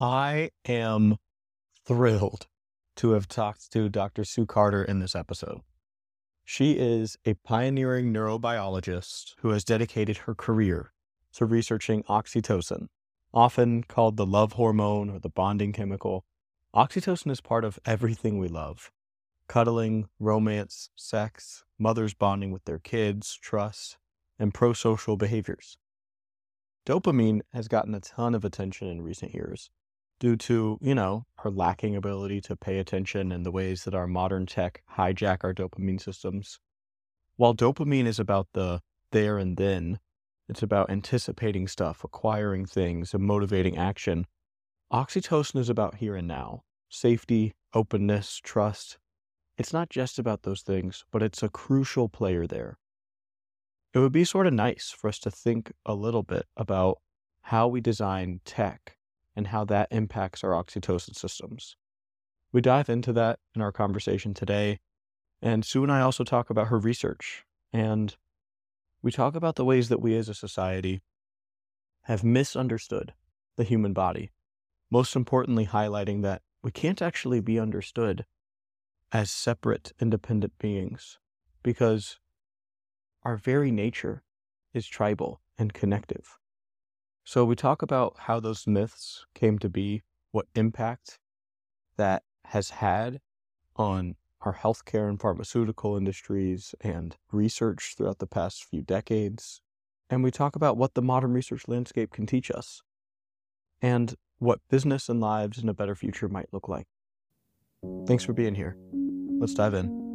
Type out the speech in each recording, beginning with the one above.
I am thrilled to have talked to Dr. Sue Carter in this episode. She is a pioneering neurobiologist who has dedicated her career to researching oxytocin, often called the love hormone or the bonding chemical. Oxytocin is part of everything we love cuddling, romance, sex, mothers bonding with their kids, trust, and prosocial behaviors. Dopamine has gotten a ton of attention in recent years due to, you know, our lacking ability to pay attention and the ways that our modern tech hijack our dopamine systems. While dopamine is about the there and then, it's about anticipating stuff, acquiring things, and motivating action. Oxytocin is about here and now safety, openness, trust. It's not just about those things, but it's a crucial player there. It would be sort of nice for us to think a little bit about how we design tech and how that impacts our oxytocin systems. We dive into that in our conversation today. And Sue and I also talk about her research. And we talk about the ways that we as a society have misunderstood the human body. Most importantly, highlighting that we can't actually be understood as separate, independent beings because our very nature is tribal and connective. So we talk about how those myths came to be, what impact that has had on our healthcare and pharmaceutical industries and research throughout the past few decades. And we talk about what the modern research landscape can teach us and what business and lives in a better future might look like. Thanks for being here. Let's dive in.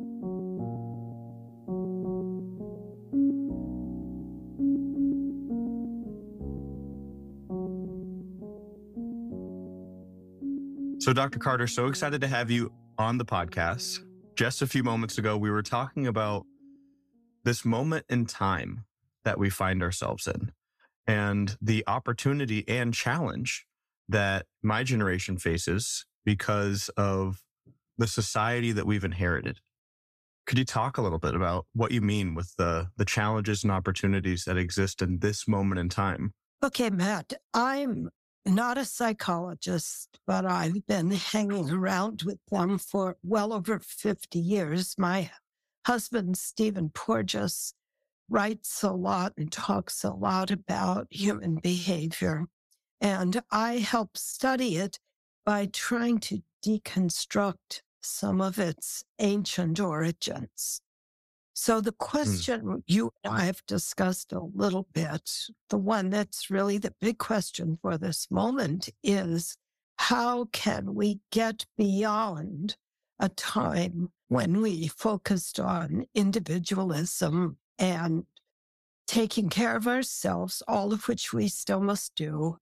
So, Dr. Carter, so excited to have you on the podcast. Just a few moments ago, we were talking about this moment in time that we find ourselves in and the opportunity and challenge that my generation faces because of the society that we've inherited. Could you talk a little bit about what you mean with the the challenges and opportunities that exist in this moment in time? Okay, Matt, I'm not a psychologist, but I've been hanging around with them for well over 50 years. My husband, Stephen Porges, writes a lot and talks a lot about human behavior. And I help study it by trying to deconstruct some of its ancient origins. So the hmm. question mm. you and I have discussed a little bit, the one that's really the big question for this moment is how can we get beyond a time when we focused on individualism and taking care of ourselves, all of which we still must do,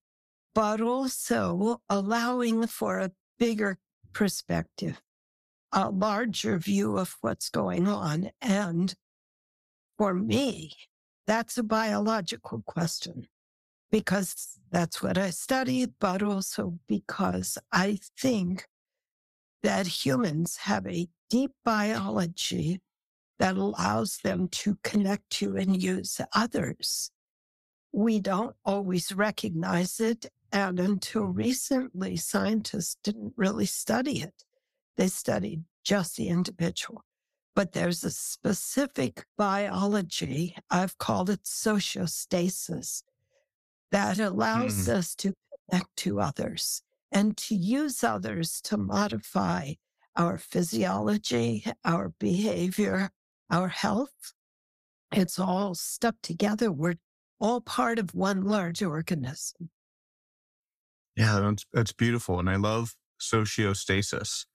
but also allowing for a bigger perspective a larger view of what's going on. And for me, that's a biological question because that's what I studied, but also because I think that humans have a deep biology that allows them to connect to and use others. We don't always recognize it. And until recently, scientists didn't really study it. They studied just the individual. But there's a specific biology, I've called it sociostasis, that allows mm. us to connect to others and to use others to modify our physiology, our behavior, our health. It's all stuck together. We're all part of one large organism. Yeah, that's, that's beautiful. And I love sociostasis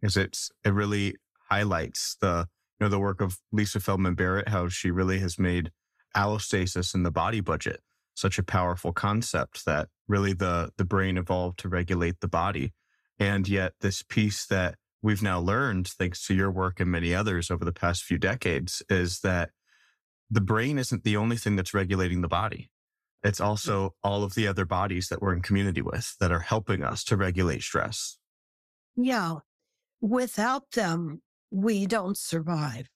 because it's it really highlights the you know the work of Lisa Feldman Barrett, how she really has made allostasis in the body budget such a powerful concept that really the the brain evolved to regulate the body, and yet this piece that we've now learned, thanks to your work and many others over the past few decades, is that the brain isn't the only thing that's regulating the body. It's hmm. also all of the other bodies that we're in community with that are helping us to regulate stress. Yeah. Without them, we don't survive.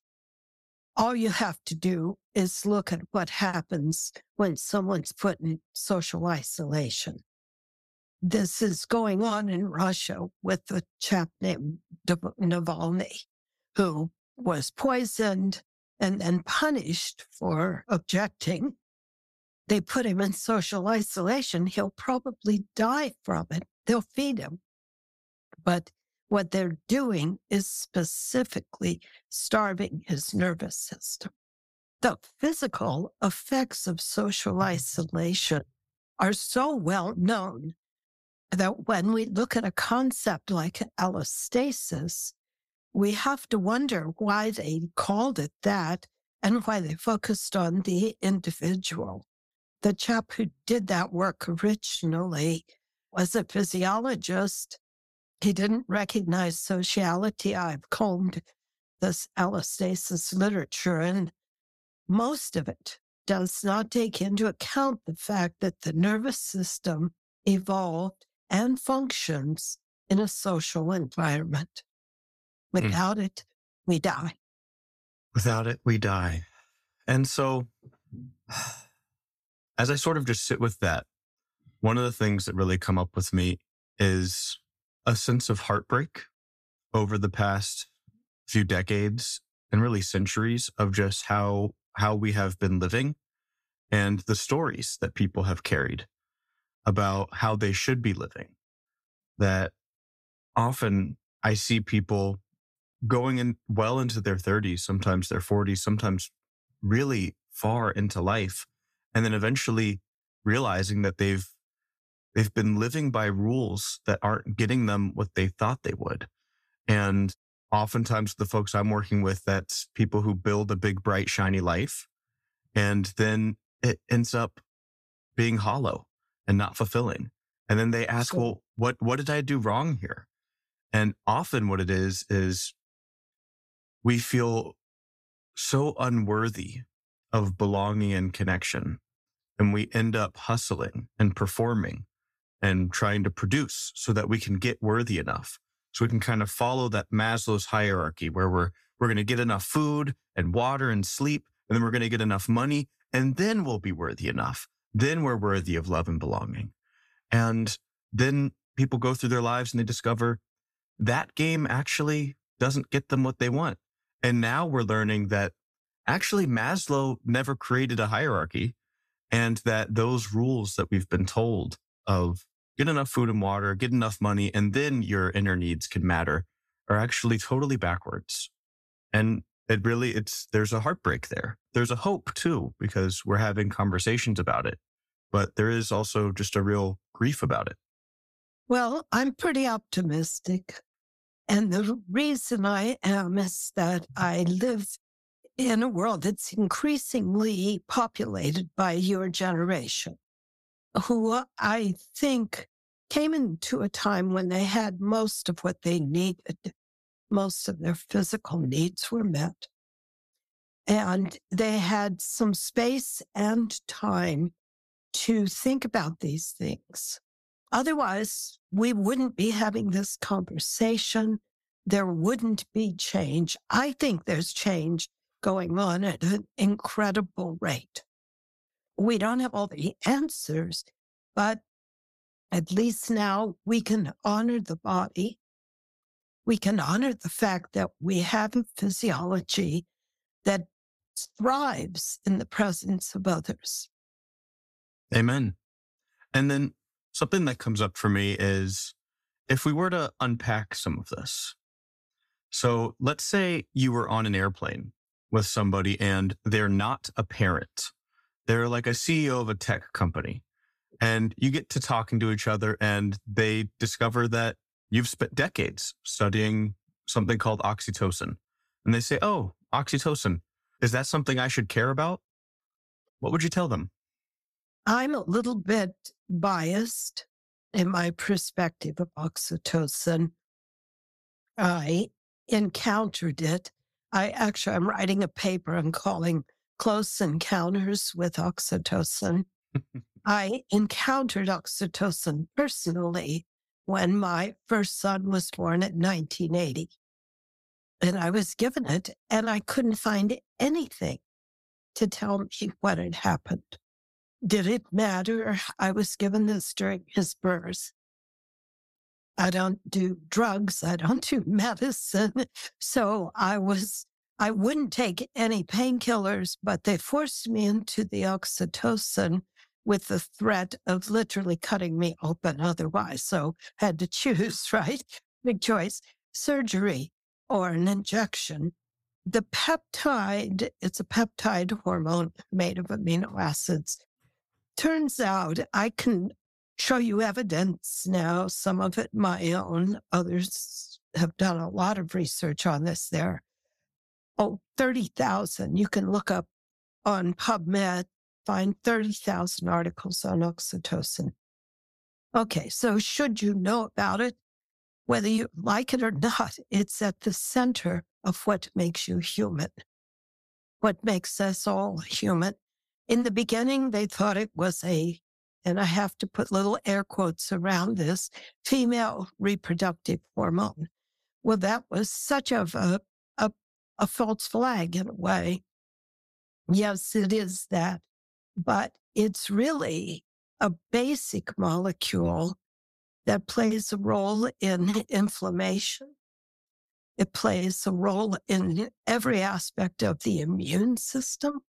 All you have to do is look at what happens when someone's put in social isolation. this is going on in Russia with a chap named Navalny, who was poisoned and then punished for objecting. They put him in social isolation. He'll probably die from it. They'll feed him. But what they're doing is specifically starving his nervous system. The physical effects of social isolation are so well known that when we look at a concept like allostasis, we have to wonder why they called it that and why they focused on the individual. The chap who did that work originally was a physiologist. He didn't recognize sociality. I've combed this allostasis literature, and most of it does not take into account the fact that the nervous system evolved and functions in a social environment. Hmm. Without mm. it, we die. Without it, we die. And so, as I sort of just sit with that, one of the things that really come up with me is a sense of heartbreak over the past few decades and really centuries of just how how we have been living and the stories that people have carried about how they should be living. That often I see people going in well into their 30s, sometimes their 40s, sometimes really far into life, and then eventually realizing that they've they've been living by rules that aren't getting them what they thought they would. And oftentimes the folks I'm working with, that's people who build a big, bright, shiny life. And then it ends up being hollow and not fulfilling. And then they ask, well, what, what did I do wrong here? And often what it is, is we feel so unworthy of belonging and connection. And we end up hustling and performing and trying to produce so that we can get worthy enough. So we can kind of follow that Maslow's hierarchy where we're, we're going to get enough food and water and sleep. And then we're going to get enough money and then we'll be worthy enough. Then we're worthy of love and belonging. And then people go through their lives and they discover that game actually doesn't get them what they want. And now we're learning that actually Maslow never created a hierarchy and that those rules that we've been told of get enough food and water, get enough money, and then your inner needs can matter are actually totally backwards. And it really, it's, there's a heartbreak there. There's a hope too, because we're having conversations about it, but there is also just a real grief about it. Well, I'm pretty optimistic. And the reason I am is that I live in a world that's increasingly populated by your generation, who I think came into a time when they had most of what they needed. Most of their physical needs were met. And they had some space and time to think about these things. Otherwise, we wouldn't be having this conversation. There wouldn't be change. I think there's change going on at an incredible rate. We don't have all the answers, but at least now we can honor the body. We can honor the fact that we have a physiology that thrives in the presence of others. Amen. And then something that comes up for me is if we were to unpack some of this. So let's say you were on an airplane with somebody and they're not a parent. They're like a CEO of a tech company and you get to talking to each other and they discover that you've spent decades studying something called oxytocin. And they say, Oh, oxytocin. Is that something I should care about? What would you tell them? I'm a little bit biased in my perspective of oxytocin. I encountered it. I actually, I'm writing a paper I'm calling Close Encounters with Oxytocin. I encountered oxytocin personally when my first son was born in 1980. And I was given it, and I couldn't find anything to tell me what had happened. Did it matter? I was given this during his birth. I don't do drugs. I don't do medicine. So I was, I wouldn't take any painkillers, but they forced me into the oxytocin with the threat of literally cutting me open otherwise. So had to choose, right? Big choice surgery or an injection. The peptide, it's a peptide hormone made of amino acids. Turns out I can show you evidence now, some of it my own, others have done a lot of research on this there. Oh, 30,000. You can look up on PubMed find 30,000 articles on oxytocin. Okay, so should you know about it? Whether you like it or not, it's at the center of what makes you human, what makes us all human. In the beginning, they thought it was a, and I have to put little air quotes around this, female reproductive hormone. Well, that was such of a, a, a false flag in a way. Yes, it is that but it's really a basic molecule that plays a role in inflammation. It plays a role in every aspect of the immune system.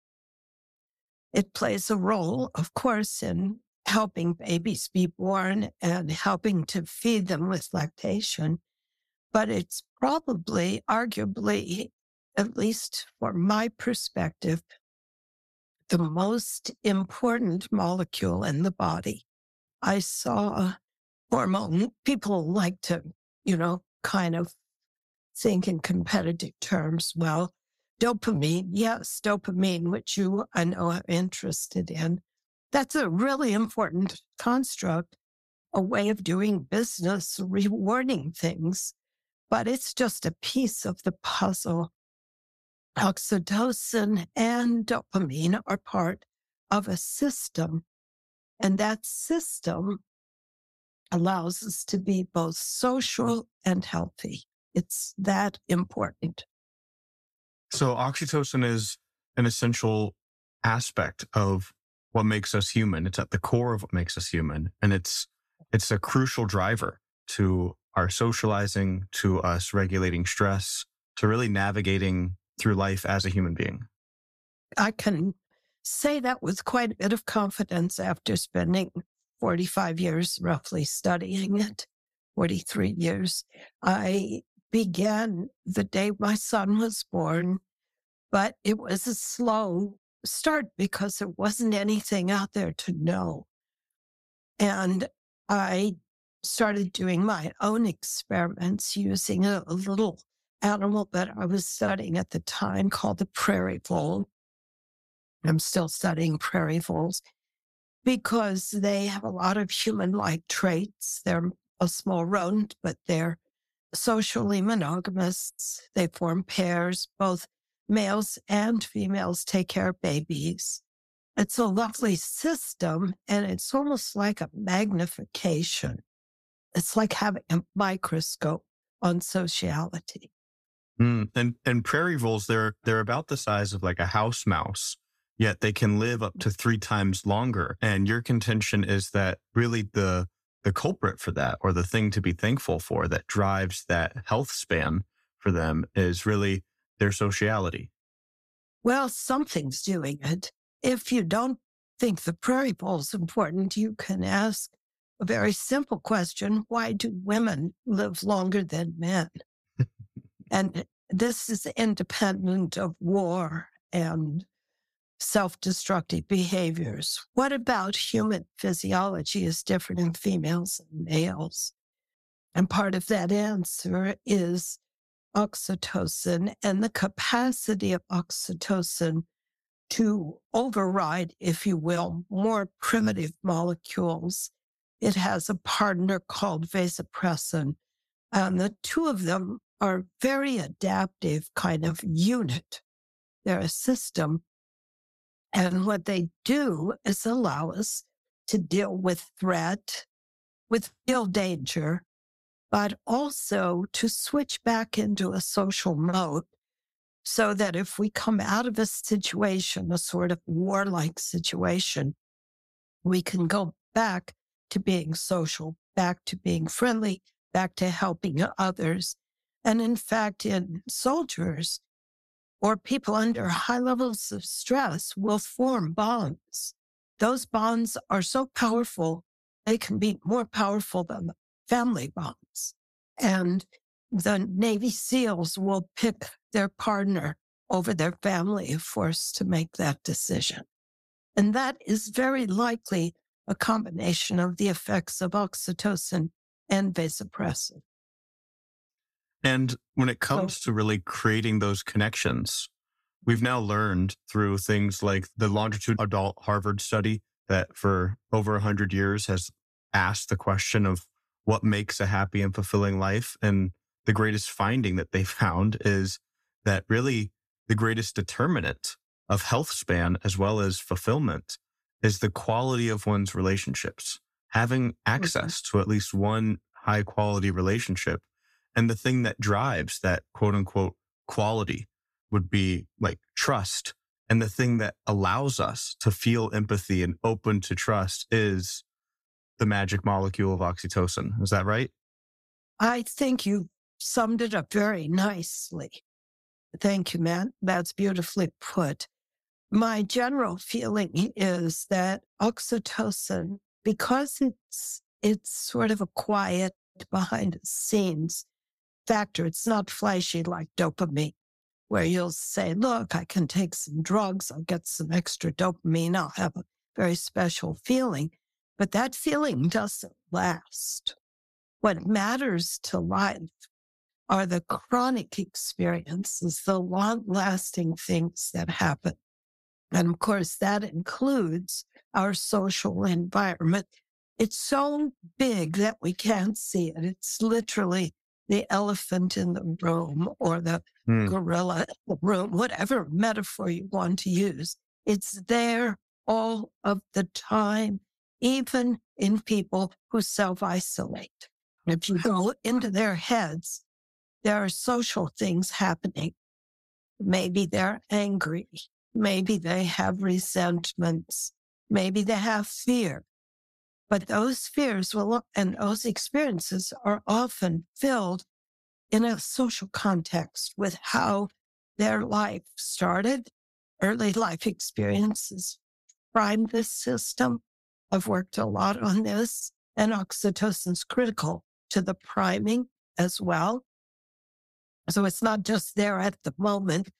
It plays a role, of course, in helping babies be born and helping to feed them with lactation. But it's probably, arguably, at least from my perspective, the most important molecule in the body. I saw hormone. People like to, you know, kind of think in competitive terms. Well, dopamine, yes, dopamine, which you, I know, are interested in. That's a really important construct, a way of doing business, rewarding things, but it's just a piece of the puzzle oxytocin and dopamine are part of a system. And that system allows us to be both social and healthy. It's that important. So, oxytocin is an essential aspect of what makes us human. It's at the core of what makes us human. And it's, it's a crucial driver to our socializing, to us regulating stress, to really navigating through life as a human being? I can say that with quite a bit of confidence after spending 45 years roughly studying it, 43 years. I began the day my son was born, but it was a slow start because there wasn't anything out there to know. And I started doing my own experiments using a, little animal that I was studying at the time called the prairie vole. I'm still studying prairie voles because they have a lot of human like traits. They're a small rodent, but they're socially monogamous. They form pairs, both males and females take care of babies. It's a lovely system and it's almost like a magnification. It's like having a microscope on sociality. Mm, and and prairie voles, they're they're about the size of like a house mouse, yet they can live up to three times longer. And your contention is that really the the culprit for that, or the thing to be thankful for that drives that health span for them, is really their sociality. Well, something's doing it. If you don't think the prairie vole is important, you can ask a very simple question: Why do women live longer than men? And this is independent of war and self destructive behaviors. What about human physiology is different in females and males? And part of that answer is oxytocin and the capacity of oxytocin to override, if you will, more primitive molecules. It has a partner called vasopressin, and the two of them are very adaptive kind of unit. They're a system. And what they do is allow us to deal with threat, with real danger, but also to switch back into a social mode so that if we come out of a situation, a sort of warlike situation, we can go back to being social, back to being friendly, back to helping others. And in fact, in soldiers or people under high levels of stress will form bonds. Those bonds are so powerful, they can be more powerful than family bonds. And the Navy SEALs will pick their partner over their family if forced to make that decision. And that is very likely a combination of the effects of oxytocin and vasopressin. And when it comes so, to really creating those connections, we've now learned through things like the longitude adult Harvard study that for over 100 years has asked the question of what makes a happy and fulfilling life. And the greatest finding that they found is that really the greatest determinant of health span as well as fulfillment is the quality of one's relationships. Having access mm-hmm. to at least one high quality relationship. And the thing that drives that quote unquote quality would be like trust. And the thing that allows us to feel empathy and open to trust is the magic molecule of oxytocin. Is that right? I think you summed it up very nicely. Thank you, Matt. That's beautifully put. My general feeling is that oxytocin, because it's it's sort of a quiet behind the scenes factor, it's not flashy like dopamine, where you'll say, look, I can take some drugs, I'll get some extra dopamine, I'll have a very special feeling. But that feeling doesn't last. What matters to life are the chronic experiences, the long lasting things that happen. And of course, that includes our social environment. It's so big that we can't see it. It's literally the elephant in the room or the mm. gorilla in the room, whatever metaphor you want to use. It's there all of the time, even in people who self isolate. If you go into their heads, there are social things happening. Maybe they're angry. Maybe they have resentments. Maybe they have fear. But those fears will, and those experiences are often filled in a social context with how their life started. Early life experiences prime this system. I've worked a lot on this, and oxytocin is critical to the priming as well. So it's not just there at the moment.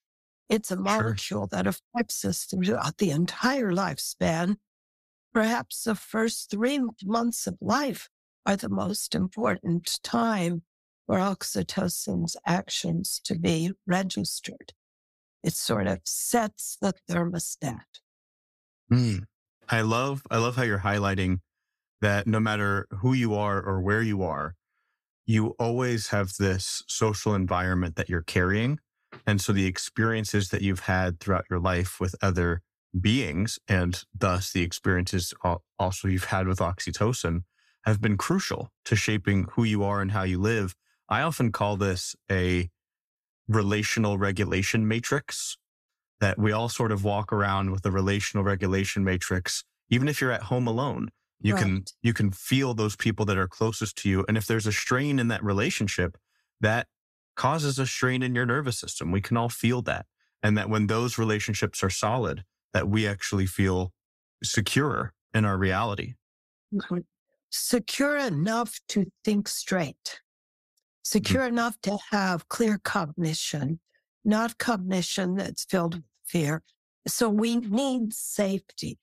It's a molecule sure. that affects us throughout the entire lifespan. Perhaps the first three months of life are the most important time for oxytocin's actions to be registered. It sort of sets the thermostat. Mm. I love I love how you're highlighting that no matter who you are or where you are, you always have this social environment that you're carrying. And so the experiences that you've had throughout your life with other beings and thus the experiences also you've had with oxytocin have been crucial to shaping who you are and how you live. I often call this a relational regulation matrix that we all sort of walk around with a relational regulation matrix, even if you're at home alone. You right. can you can feel those people that are closest to you. And if there's a strain in that relationship, that causes a strain in your nervous system. We can all feel that. And that when those relationships are solid, that we actually feel secure in our reality. Mm-hmm. Secure enough to think straight, mm-hmm. secure mm-hmm. enough to have clear cognition, not cognition that's filled with fear. So we need safety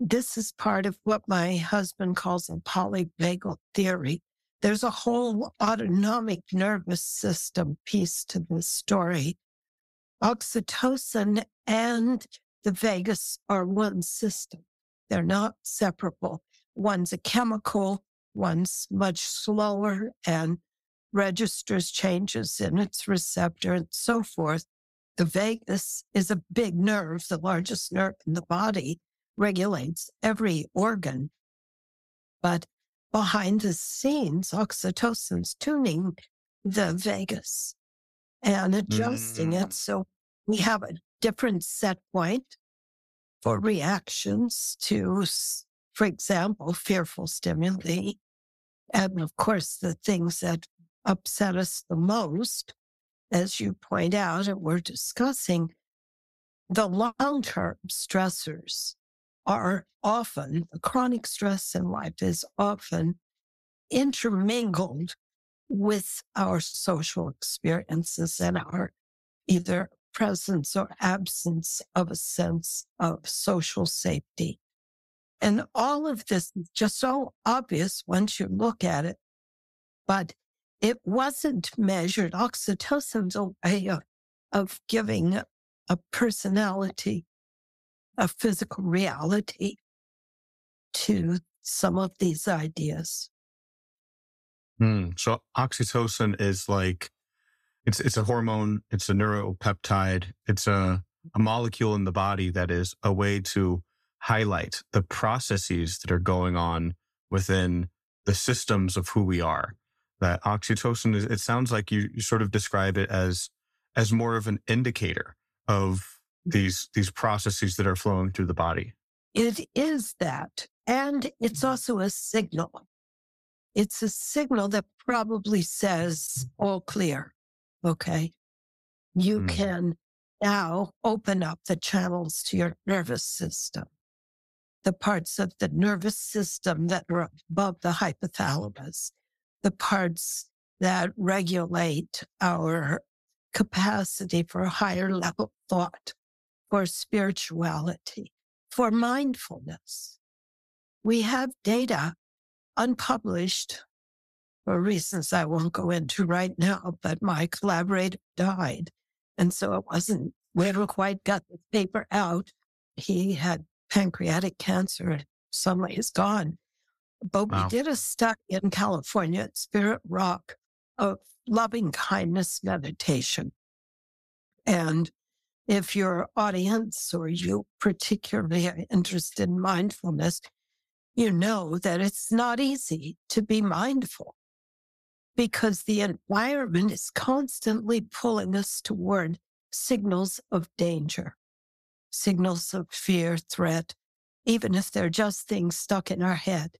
this is part of what my husband calls a polyvagal theory. There's a whole autonomic nervous system piece to this story. Oxytocin and the vagus are one system. They're not separable. One's a chemical, one's much slower and registers changes in its receptor and so forth. The vagus is a big nerve, the largest nerve in the body regulates every organ. But behind the scenes, oxytocin's tuning the vagus and adjusting mm. it. So we have a different set point for reactions to, for example, fearful stimuli. And of course, the things that upset us the most, as you point out, and we're discussing, the long term stressors are often, the chronic stress in life is often intermingled with our social experiences and our either presence or absence of a sense of social safety. And all of this is just so obvious once you look at it, but it wasn't measured. Oxytocin's a way of, of giving a personality, a physical reality to some of these ideas. Mm, so oxytocin is like it's it's a hormone, it's a neuropeptide, it's a, a molecule in the body that is a way to highlight the processes that are going on within the systems of who we are. That oxytocin is it sounds like you, you sort of describe it as as more of an indicator of these these processes that are flowing through the body. It is that. And it's mm-hmm. also a signal. It's a signal that probably says all clear. Okay. You mm. can now open up the channels to your nervous system, the parts of the nervous system that are above the hypothalamus, the parts that regulate our capacity for higher level thought, for spirituality, for mindfulness. We have data unpublished for reasons I won't go into right now, but my collaborator died. And so it wasn't, we never quite got the paper out. He had pancreatic cancer and suddenly he's gone. But wow. we did a study in California at Spirit Rock of loving kindness meditation. And if your audience or you particularly are interested in mindfulness, you know that it's not easy to be mindful because the environment is constantly pulling us toward signals of danger, signals of fear, threat, even if they're just things stuck in our head.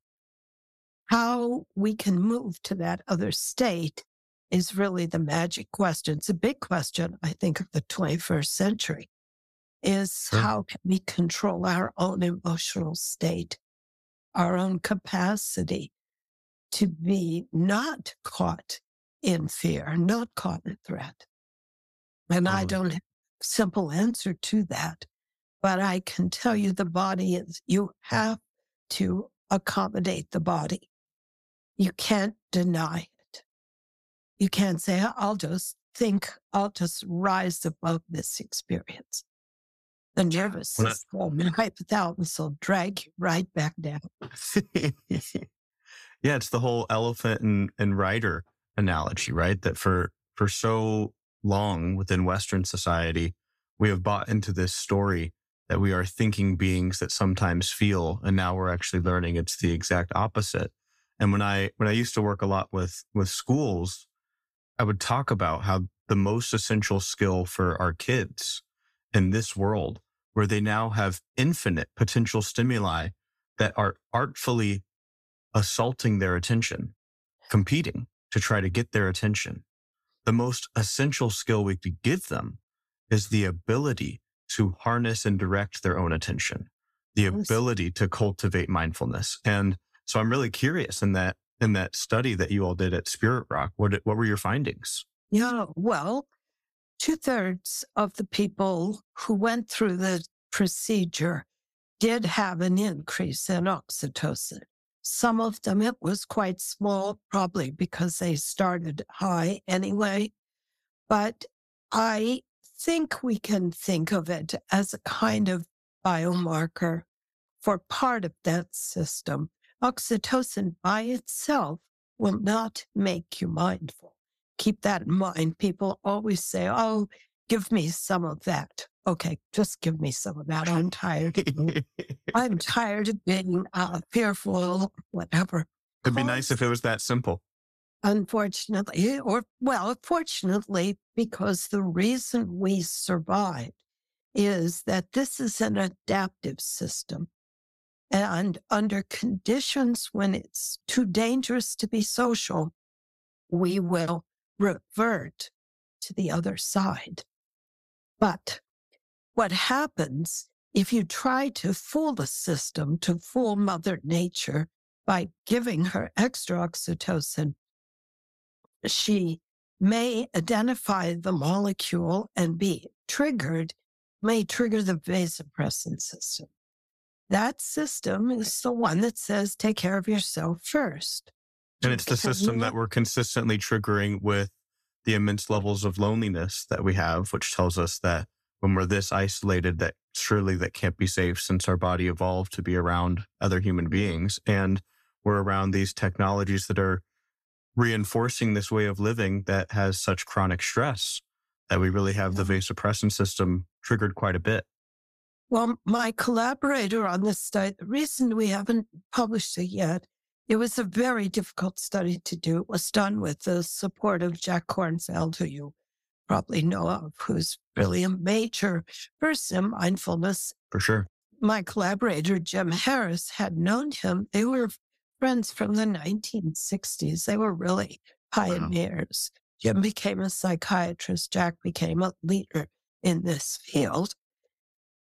How we can move to that other state is really the magic question. It's a big question, I think, of the 21st century is how can we control our own emotional state our own capacity to be not caught in fear, not caught in threat. And I mm. don't have a simple answer to that, but I can tell you the body is, you have to accommodate the body. You can't deny it. You can't say, I'll just think, I'll just rise above this experience the nervous system and hypothalamus will drag you right back down. yeah, it's the whole elephant and, and rider analogy, right? That for for so long within Western society, we have bought into this story that we are thinking beings that sometimes feel, and now we're actually learning it's the exact opposite. And when I when I used to work a lot with with schools, I would talk about how the most essential skill for our kids in this world where they now have infinite potential stimuli that are artfully assaulting their attention, competing to try to get their attention. The most essential skill we could give them is the ability to harness and direct their own attention, the ability to cultivate mindfulness. And so I'm really curious in that, in that study that you all did at Spirit Rock, what, what were your findings? Yeah, well, two thirds of the people who went through the procedure did have an increase in oxytocin. Some of them, it was quite small, probably because they started high anyway. But I think we can think of it as a kind of biomarker for part of that system. Oxytocin by itself will not make you mindful keep that in mind. People always say, Oh, give me some of that. Okay, just give me some of that. I'm tired. I'm tired of being uh, fearful, whatever. It'd be nice if it was that simple. Unfortunately, or well, fortunately, because the reason we survived is that this is an adaptive system. And under conditions when it's too dangerous to be social, we will revert to the other side. But what happens if you try to fool the system, to fool Mother Nature by giving her extra oxytocin, she may identify the molecule and be triggered, may trigger the vasopressin system. That system is the one that says take care of yourself first. And it's the system that we're consistently triggering with the immense levels of loneliness that we have, which tells us that when we're this isolated, that surely that can't be safe since our body evolved to be around other human beings. And we're around these technologies that are reinforcing this way of living that has such chronic stress that we really have the vasopressin system triggered quite a bit. Well, my collaborator on this study, the reason we haven't published it yet, it was a very difficult study to do. It was done with the support of Jack Kornfield, who you probably know of, who's really a major person in mindfulness. For sure. My collaborator, Jim Harris, had known him. They were friends from the 1960s. They were really pioneers. Wow. Jim became a psychiatrist. Jack became a leader in this field.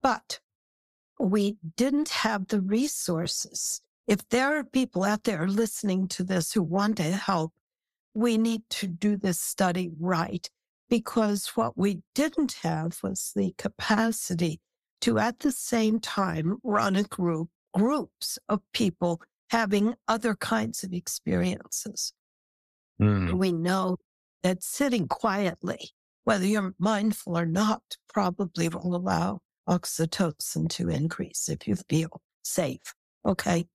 But we didn't have the resources. If there are people out there listening to this who want to help, we need to do this study right because what we didn't have was the capacity to at the same time run a group, groups of people having other kinds of experiences. Mm. We know that sitting quietly, whether you're mindful or not, probably will allow oxytocin to increase if you feel safe. Okay.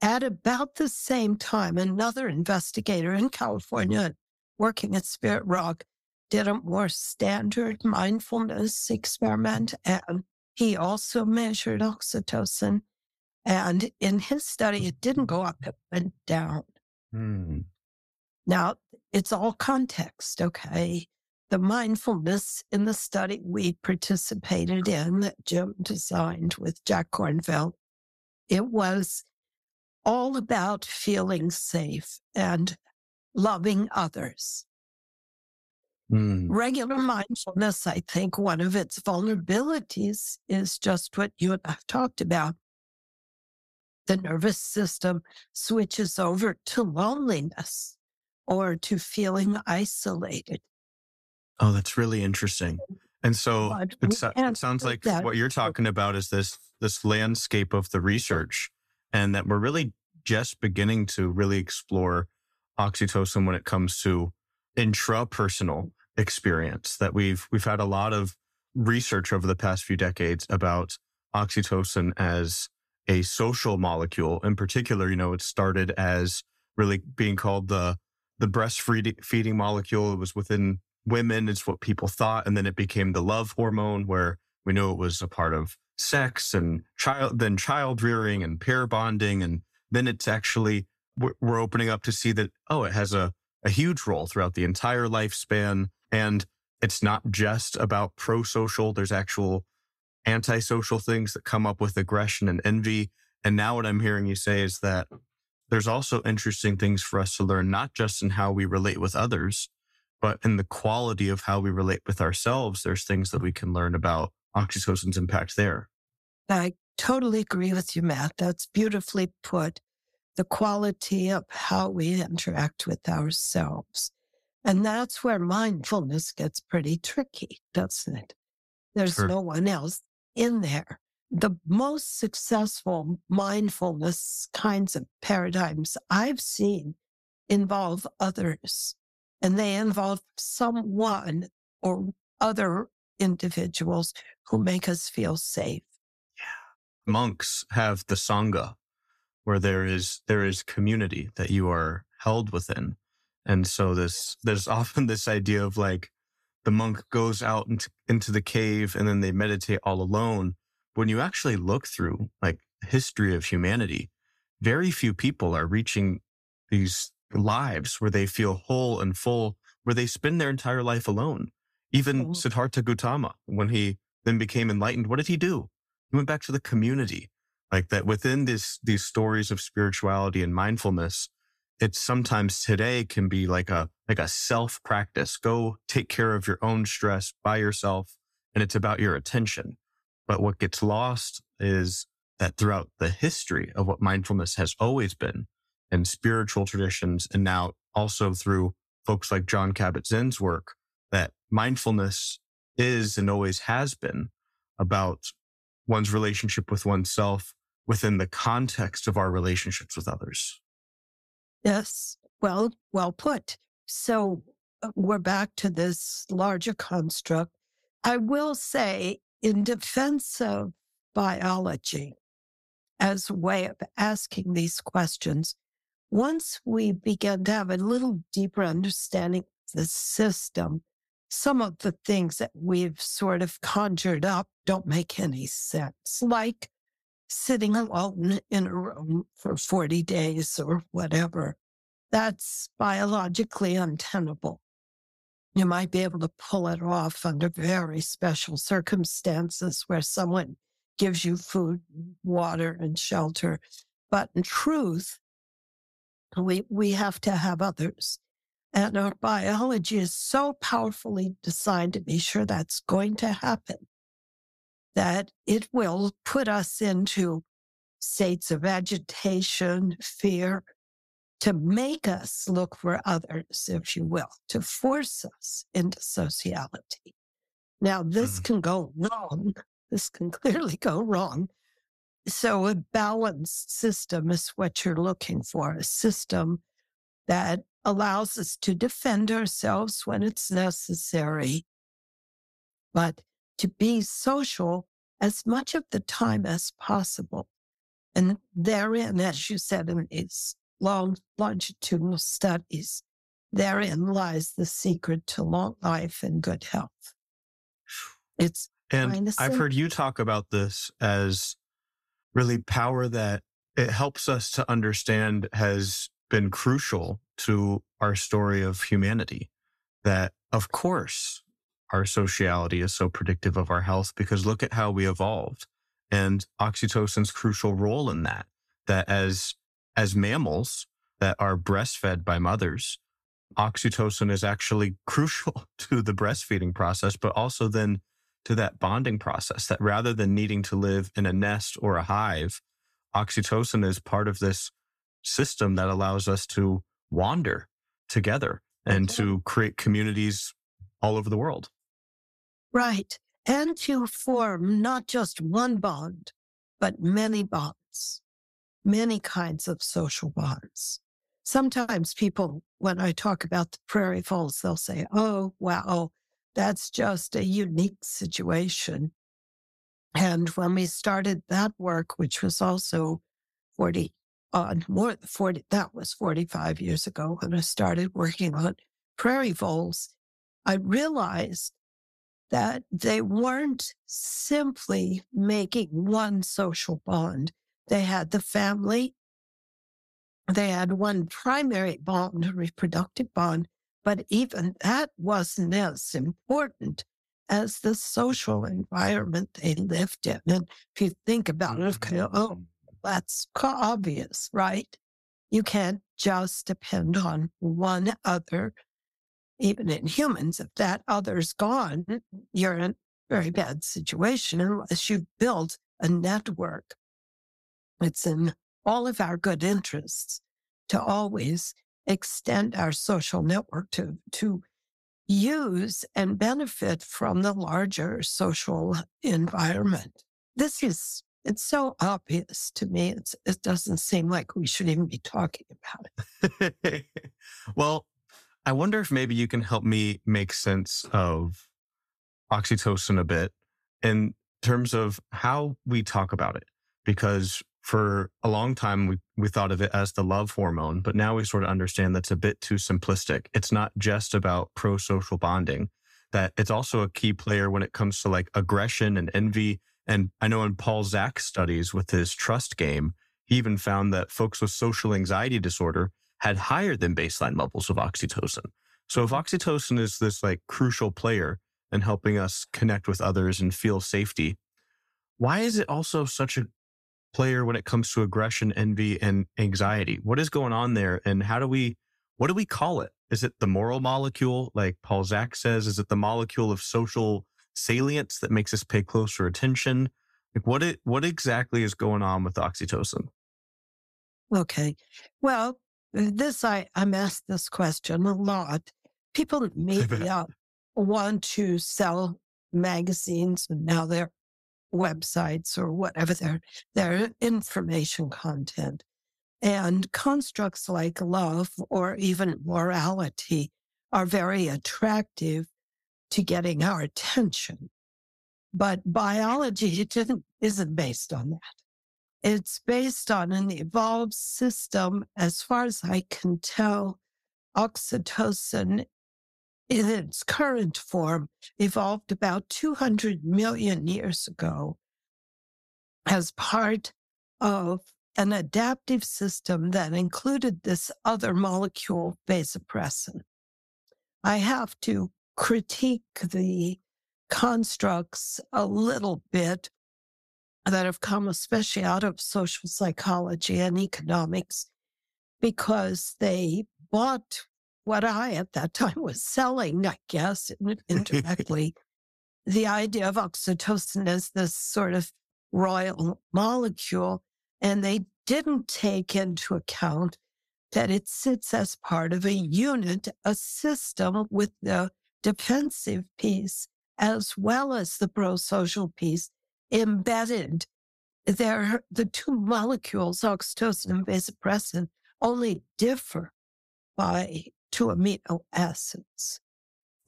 At about the same time, another investigator in California working at Spirit Rock did a more standard mindfulness experiment and he also measured oxytocin and in his study, it didn't go up, it went down. Hmm. Now, it's all context, okay? The mindfulness in the study we participated in that Jim designed with Jack Kornfield, it was all about feeling safe and loving others. Mm. Regular mindfulness, I think one of its vulnerabilities is just what you and I've talked about the nervous system switches over to loneliness or to feeling isolated. Oh, that's really interesting. And so it, it, sounds like what you're talking about is this this landscape of the research, and that we're really just beginning to really explore oxytocin when it comes to intrapersonal experience. That we've we've had a lot of research over the past few decades about oxytocin as a social molecule. In particular, you know, it started as really being called the the breastfeeding molecule. It was within women. It's what people thought, and then it became the love hormone, where we knew it was a part of sex and child, then child rearing and pair bonding, and then it's actually we're opening up to see that oh, it has a a huge role throughout the entire lifespan, and it's not just about pro social. There's actual antisocial things that come up with aggression and envy. And now what I'm hearing you say is that there's also interesting things for us to learn, not just in how we relate with others, but in the quality of how we relate with ourselves. There's things that we can learn about oxytocin's impact there. I totally agree with you, Matt. That's beautifully put. The quality of how we interact with ourselves. And that's where mindfulness gets pretty tricky, doesn't it? There's sure. no one else in there. The most successful mindfulness kinds of paradigms I've seen involve others, and they involve someone or other individuals who make us feel safe. Yeah. Monks have the Sangha, where there is there is community that you are held within. And so this there's often this idea of like the monk goes out into, into the cave and then they meditate all alone. When you actually look through like history of humanity, very few people are reaching these lives where they feel whole and full, where they spend their entire life alone. Even oh. Siddhartha Gautama, when he then became enlightened, what did he do? He went back to the community Like that within this, these stories of spirituality and mindfulness, it sometimes today can be like a, like a self practice. Go take care of your own stress by yourself. And it's about your attention. But what gets lost is that throughout the history of what mindfulness has always been and spiritual traditions, and now also through folks like Jon Kabat-Zinn's work, that mindfulness is and always has been about one's relationship with oneself within the context of our relationships with others. Yes, well, well put. So uh, we're back to this larger construct. I will say, in defense of biology, as a way of asking these questions, once we begin to have a little deeper understanding of the system, some of the things that we've sort of conjured up don't make any sense, like sitting alone in a room for 40 days or whatever. That's biologically untenable. You might be able to pull it off under very special circumstances where someone gives you food, water, and shelter. But in truth, we, we have to have others. And our biology is so powerfully designed to be sure that's going to happen that it will put us into states of agitation, fear, to make us look for others, if you will, to force us into sociality. Now, this mm. can go wrong. This can clearly go wrong. So, a balanced system is what you're looking for a system that allows us to defend ourselves when it's necessary, but to be social as much of the time as possible. And therein, as you said in these long longitudinal studies, therein lies the secret to long life and good health. It's and I've heard you talk about this as really power that it helps us to understand has been crucial to our story of humanity. That, of course, our sociality is so predictive of our health because look at how we evolved and oxytocin's crucial role in that. That as, as mammals that are breastfed by mothers, oxytocin is actually crucial to the breastfeeding process, but also then to that bonding process that rather than needing to live in a nest or a hive, oxytocin is part of this system that allows us to wander together and okay. to create communities all over the world. Right. And to form not just one bond, but many bonds, many kinds of social bonds. Sometimes people, when I talk about the prairie voles, they'll say, oh, wow, that's just a unique situation. And when we started that work, which was also 40, uh, more 40, that was 45 years ago when I started working on prairie voles, I realized that they weren't simply making one social bond. They had the family. They had one primary bond, a reproductive bond, but even that wasn't as important as the social environment they lived in. And if you think about it, okay, oh, mm-hmm. That's obvious, right? You can't just depend on one other. Even in humans, if that other's gone, mm, you're in a very bad situation unless you've built a network. It's in all of our good interests to always extend our social network to, to use and benefit from the larger social environment. This is, it's so obvious to me. It's, it doesn't seem like we should even be talking about it. well, I wonder if maybe you can help me make sense of oxytocin a bit in terms of how we talk about it. Because for a long time, we, we thought of it as the love hormone, but now we sort of understand that's a bit too simplistic. It's not just about pro social bonding, that it's also a key player when it comes to like aggression and envy. And I know in Paul Zak's studies with his trust game, he even found that folks with social anxiety disorder had higher than baseline levels of oxytocin. So if oxytocin is this like crucial player in helping us connect with others and feel safety, why is it also such a player when it comes to aggression, envy, and anxiety. What is going on there? And how do we, what do we call it? Is it the moral molecule, like Paul Zak says? Is it the molecule of social salience that makes us pay closer attention? Like what it, what exactly is going on with oxytocin? Okay. Well, this I, I'm asked this question a lot. People maybe uh, want to sell magazines and now they're websites or whatever their their information content. And constructs like love or even morality are very attractive to getting our attention. But biology isn't based on that. It's based on an evolved system. As far as I can tell, oxytocin in its current form evolved about 200 million years ago as part of an adaptive system that included this other molecule, vasopressin. I have to critique the constructs a little bit that have come, especially out of social psychology and economics, because they bought what I at that time was selling, I guess, indirectly, the idea of oxytocin as this sort of royal molecule. And they didn't take into account that it sits as part of a unit, a system with the defensive piece as well as the pro-social piece embedded. There, the two molecules, oxytocin and vasopressin, only differ by two amino acids.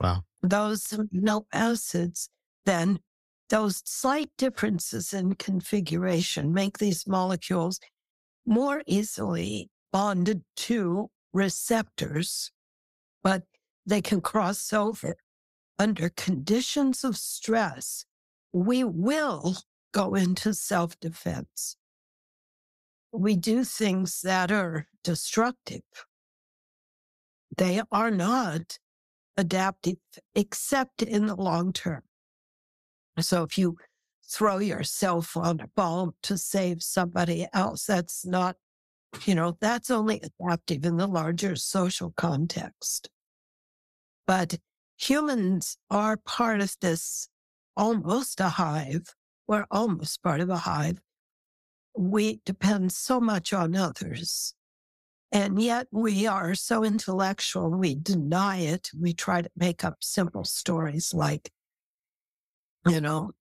Wow. Those amino acids then, those slight differences in configuration make these molecules more easily bonded to receptors, but they can cross over under conditions of stress. We will go into self defense. We do things that are destructive they are not adaptive except in the long term. So if you throw yourself on a bomb to save somebody else, that's not, you know, that's only adaptive in the larger social context. But humans are part of this almost a hive. We're almost part of a hive. We depend so much on others and yet we are so intellectual, we deny it. We try to make up simple stories like, you know,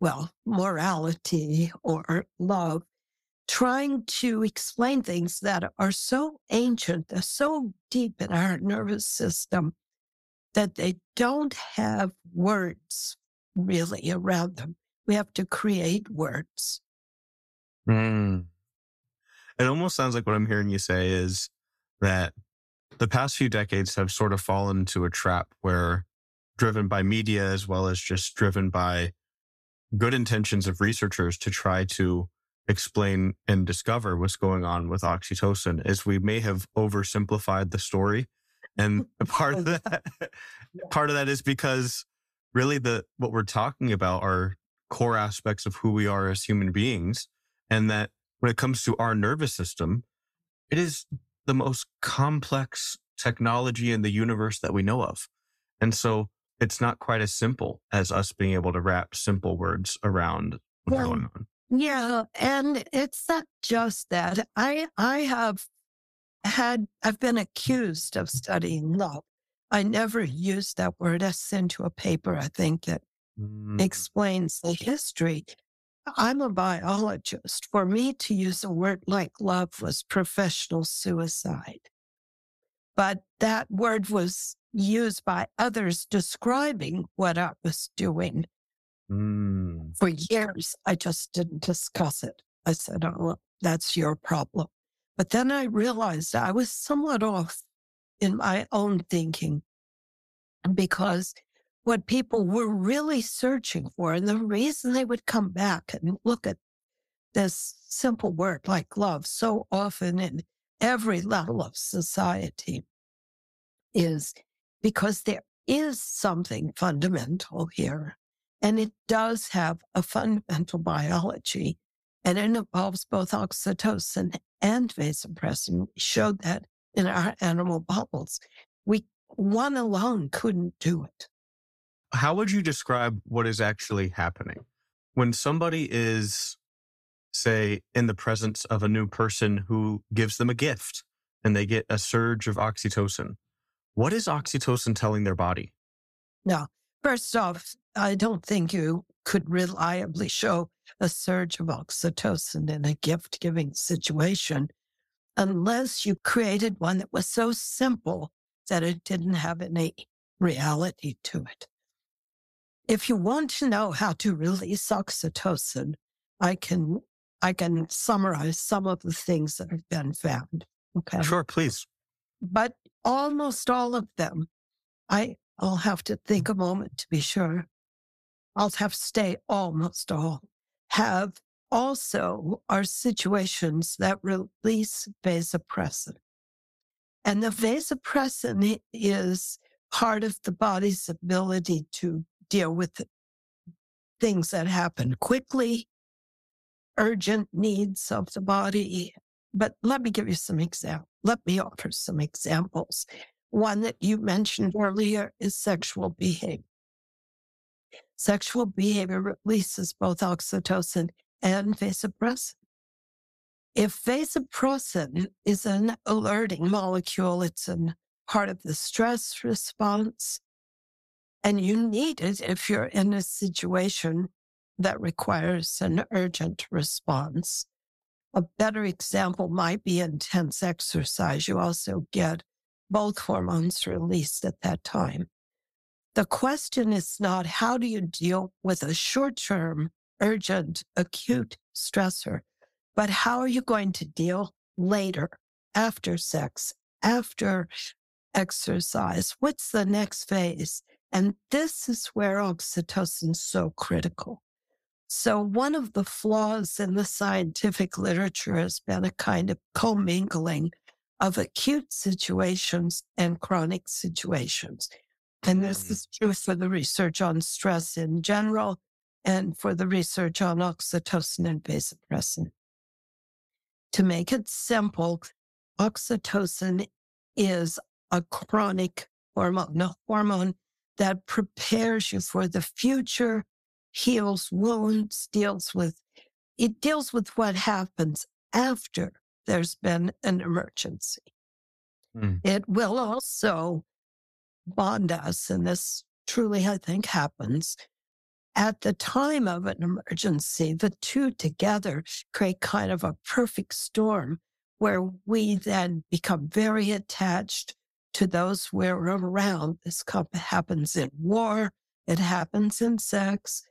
well, morality or love, trying to explain things that are so ancient, they're so deep in our nervous system that they don't have words really around them. We have to create words. Mm. It almost sounds like what I'm hearing you say is that the past few decades have sort of fallen into a trap where driven by media as well as just driven by good intentions of researchers to try to explain and discover what's going on with oxytocin is we may have oversimplified the story and part of that part of that is because really the what we're talking about are core aspects of who we are as human beings and that when it comes to our nervous system, it is the most complex technology in the universe that we know of. And so it's not quite as simple as us being able to wrap simple words around what's well, going on. Yeah. And it's not just that. I I have had I've been accused of studying love. I never used that word. I sent to a paper, I think, that mm. explains the history. I'm a biologist. For me to use a word like love was professional suicide. But that word was used by others describing what I was doing. Mm. For years, I just didn't discuss it. I said, oh, that's your problem. But then I realized I was somewhat off in my own thinking because what people were really searching for. And the reason they would come back and look at this simple word like love so often in every level of society is because there is something fundamental here. And it does have a fundamental biology. and it involves both oxytocin and vasopressin. Showed that in our animal models. We one alone couldn't do it. How would you describe what is actually happening when somebody is, say, in the presence of a new person who gives them a gift and they get a surge of oxytocin? What is oxytocin telling their body? Now, first off, I don't think you could reliably show a surge of oxytocin in a gift giving situation unless you created one that was so simple that it didn't have any reality to it. If you want to know how to release oxytocin, I can I can summarize some of the things that have been found. Okay. Sure, please. But almost all of them, I I'll have to think a moment to be sure. I'll have to stay almost all have also are situations that release vasopressin. And the vasopressin is part of the body's ability to deal with things that happen quickly, urgent needs of the body. But let me give you some examples. Let me offer some examples. One that you mentioned earlier is sexual behavior. Sexual behavior releases both oxytocin and vasopressin. If vasopressin is an alerting molecule, it's a part of the stress response, and you need it if you're in a situation that requires an urgent response. A better example might be intense exercise. You also get both hormones released at that time. The question is not how do you deal with a short term, urgent, acute stressor, but how are you going to deal later, after sex, after exercise? What's the next phase? And this is where oxytocin is so critical. So, one of the flaws in the scientific literature has been a kind of commingling of acute situations and chronic situations. And this is true for the research on stress in general and for the research on oxytocin and vasopressin. To make it simple, oxytocin is a chronic hormone, a hormone that prepares you for the future, heals wounds, deals with it deals with what happens after there's been an emergency. Mm. It will also bond us, and this truly, I think, happens at the time of an emergency. The two together create kind of a perfect storm where we then become very attached to those we're around. This happens in war, it happens in sex,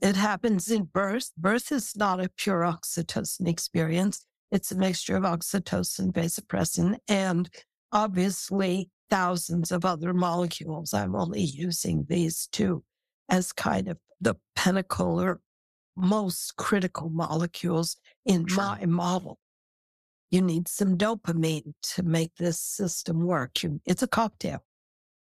it happens in birth. Birth is not a pure oxytocin experience. It's a mixture of oxytocin, vasopressin, and obviously thousands of other molecules. I'm only using these two as kind of the pinnacle or most critical molecules in my model. You need some dopamine to make this system work. You, it's a cocktail.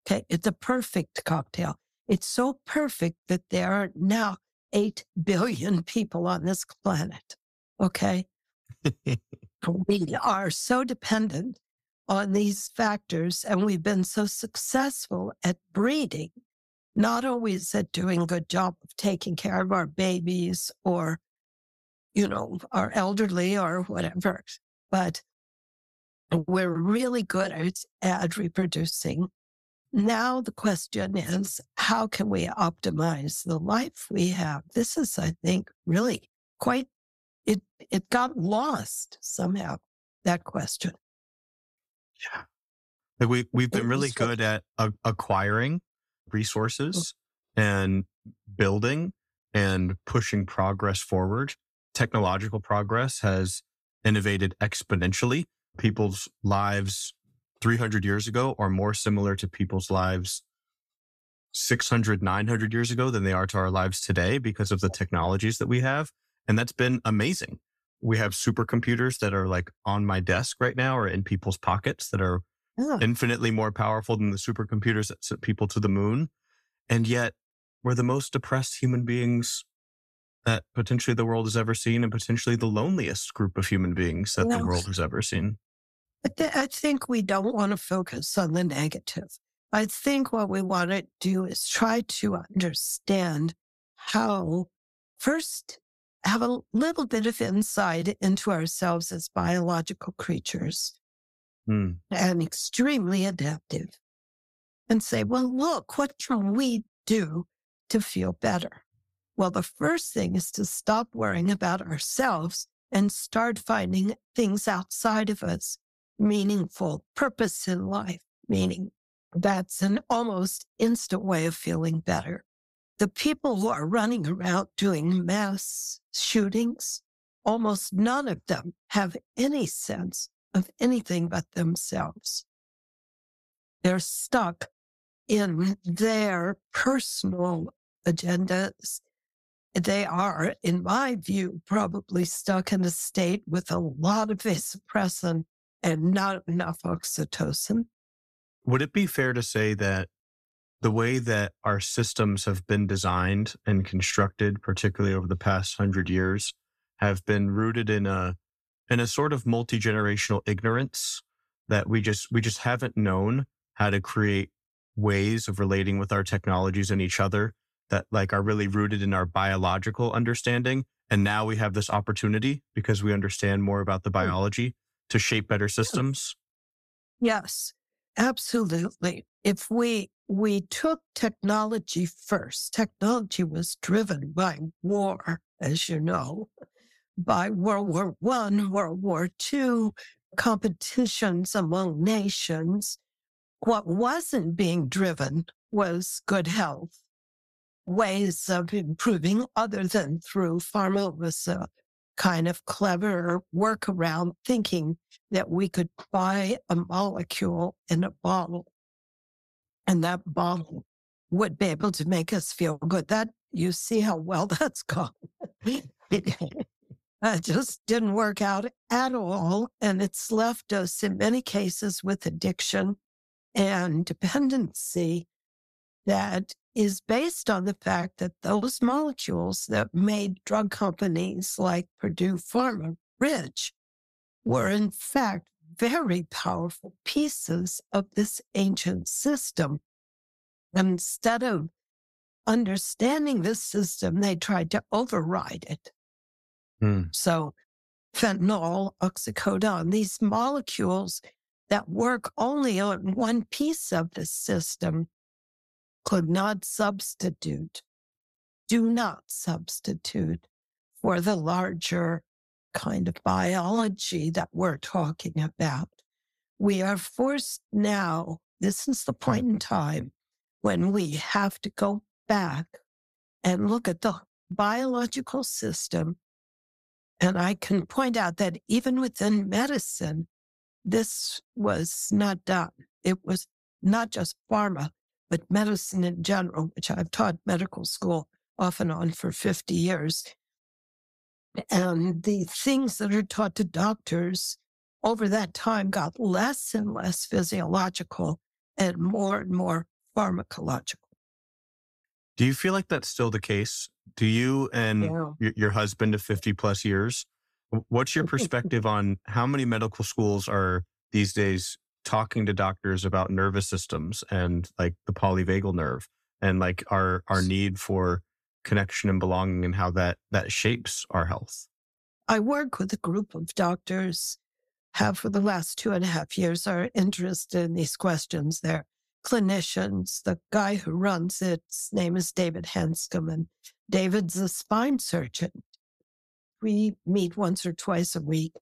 Okay. It's a perfect cocktail. It's so perfect that there are now 8 billion people on this planet. Okay. we are so dependent on these factors, and we've been so successful at breeding, not always at doing a good job of taking care of our babies or, you know, our elderly or whatever but we're really good at, at reproducing. Now the question is, how can we optimize the life we have? This is, I think, really quite, it, it got lost somehow, that question. Yeah. Like we, we've been really good at a- acquiring resources and building and pushing progress forward. Technological progress has innovated exponentially. People's lives 300 years ago are more similar to people's lives 600, 900 years ago than they are to our lives today because of the technologies that we have. And that's been amazing. We have supercomputers that are like on my desk right now or in people's pockets that are yeah. infinitely more powerful than the supercomputers that sent people to the moon. And yet we're the most depressed human beings that potentially the world has ever seen and potentially the loneliest group of human beings that the world has ever seen. I, th- I think we don't want to focus on the negative. I think what we want to do is try to understand how, first, have a little bit of insight into ourselves as biological creatures mm. and extremely adaptive and say, well, look, what can we do to feel better? Well, the first thing is to stop worrying about ourselves and start finding things outside of us, meaningful purpose in life, meaning that's an almost instant way of feeling better. The people who are running around doing mass shootings, almost none of them have any sense of anything but themselves. They're stuck in their personal agendas. They are, in my view, probably stuck in a state with a lot of vasopressin and not enough oxytocin. Would it be fair to say that the way that our systems have been designed and constructed, particularly over the past hundred years, have been rooted in a in a sort of multi-generational ignorance that we just we just haven't known how to create ways of relating with our technologies and each other that like are really rooted in our biological understanding. And now we have this opportunity because we understand more about the hmm. biology to shape better systems. Yes absolutely if we we took technology first technology was driven by war as you know by World War One, World War Two, competitions among nations. What wasn't being driven was good health, ways of improving other than through pharma was a kind of clever workaround thinking that we could buy a molecule in a bottle and that bottle would be able to make us feel good. That you see how well that's gone. It just didn't work out at all. And it's left us in many cases with addiction and dependency that is based on the fact that those molecules that made drug companies like Purdue Pharma rich were in fact very powerful pieces of this ancient system. Instead of understanding this system, they tried to override it. Mm. So fentanyl, oxycodone, these molecules that work only on one piece of the system could not substitute, do not substitute for the larger kind of biology that we're talking about. We are forced now, this is the point in time when we have to go back and look at the biological system and I can point out that even within medicine, this was not done. It was not just pharma, but medicine in general, which I've taught medical school off and on for 50 years. And the things that are taught to doctors over that time got less and less physiological and more and more pharmacological. Do you feel like that's still the case? Do you and yeah. your, your husband of 50 plus years, what's your perspective on how many medical schools are these days talking to doctors about nervous systems and like the polyvagal nerve and like our our need for connection and belonging and how that that shapes our health? I work with a group of doctors have for the last two and a half years are interested in these questions. They're clinicians. The guy who runs its name is David Hanscom, and David's a spine surgeon. We meet once or twice a week.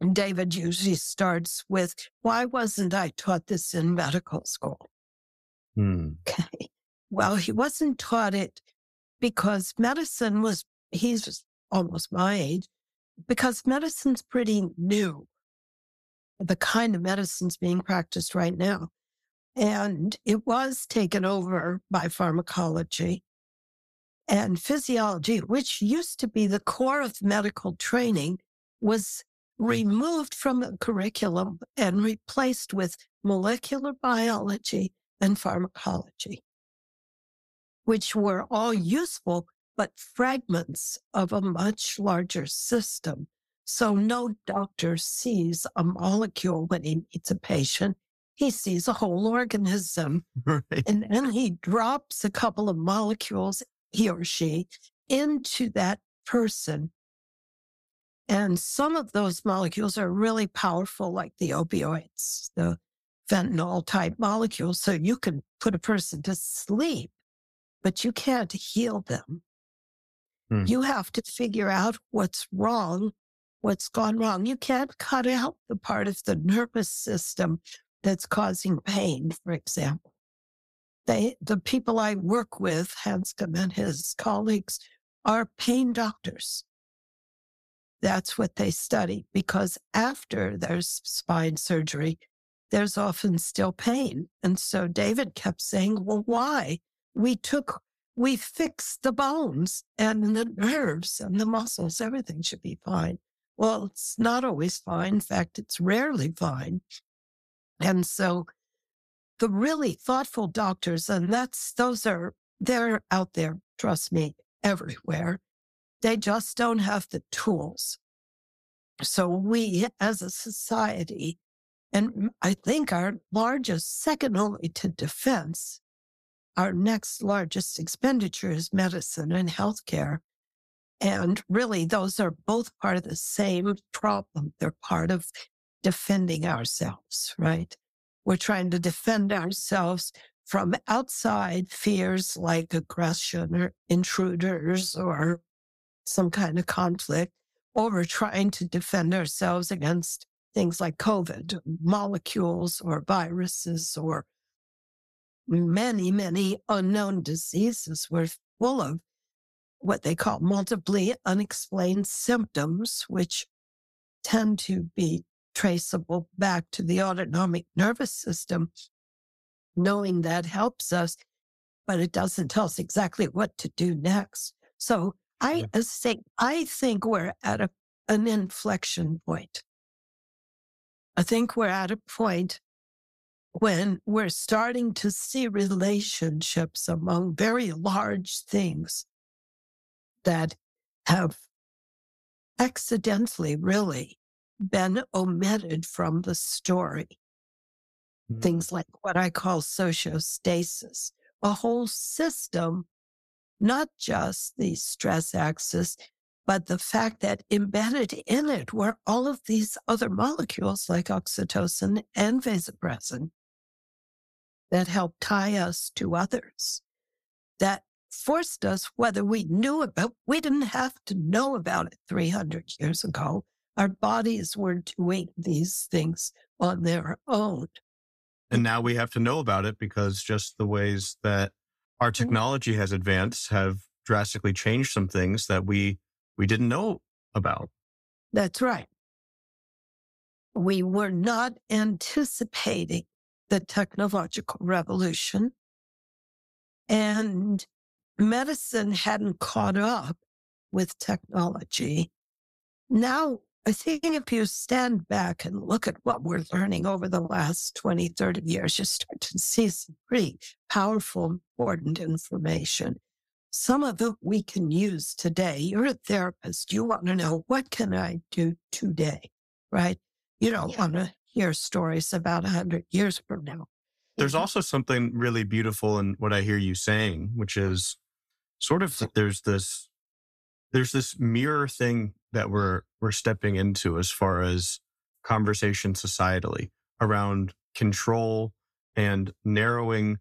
And David usually starts with, Why wasn't I taught this in medical school? Hmm. Okay. Well, he wasn't taught it because medicine was, he's almost my age, because medicine's pretty new. The kind of medicine's being practiced right now. And it was taken over by pharmacology and physiology, which used to be the core of medical training, was removed from the curriculum and replaced with molecular biology and pharmacology, which were all useful, but fragments of a much larger system. So no doctor sees a molecule when he meets a patient. He sees a whole organism. Right. And then he drops a couple of molecules, he or she, into that person. And some of those molecules are really powerful, like the opioids, the fentanyl type molecules. So you can put a person to sleep, but you can't heal them. Hmm. You have to figure out what's wrong, what's gone wrong. You can't cut out the part of the nervous system that's causing pain, for example. They, the people I work with, Hanscom and his colleagues, are pain doctors. That's what they study because after there's spine surgery, there's often still pain. And so David kept saying, well, why? We took, we fixed the bones and the nerves and the muscles. Everything should be fine. Well, it's not always fine. In fact, it's rarely fine. And so the really thoughtful doctors, and that's, those are, they're out there, trust me, everywhere. They just don't have the tools. So we as a society, and I think our largest, second only to defense, our next largest expenditure is medicine and healthcare. And really, those are both part of the same problem. They're part of defending ourselves, right? We're trying to defend ourselves from outside fears like aggression or intruders or some kind of conflict, or we're trying to defend ourselves against things like COVID, molecules or viruses or many, many unknown diseases. We're full of what they call multiply unexplained symptoms, which tend to be traceable back to the autonomic nervous system. Knowing that helps us, but it doesn't tell us exactly what to do next. So I think I think we're at a, an inflection point. I think we're at a point when we're starting to see relationships among very large things that have accidentally really been omitted from the story. Mm-hmm. Things like what I call sociostasis, a whole system, not just the stress axis, but the fact that embedded in it were all of these other molecules like oxytocin and vasopressin that help tie us to others, that forced us, whether we knew about, we didn't have to know about it 300 years ago. Our bodies were doing these things on their own. And now we have to know about it because just the ways that our mm-hmm. technology has advanced have drastically changed some things that we we didn't know about. That's right. We were not anticipating the technological revolution and medicine hadn't caught up with technology. Now I think if you stand back and look at what we're learning over the last 20, 30 years, you start to see some pretty powerful, important information. Some of it we can use today. You're a therapist. You want to know what can I do today, right? You don't want to hear stories about 100 years from now. There's mm-hmm. also something really beautiful in what I hear you saying, which is sort of there's this there's this mirror thing that we're we're stepping into as far as conversation societally around control and narrowing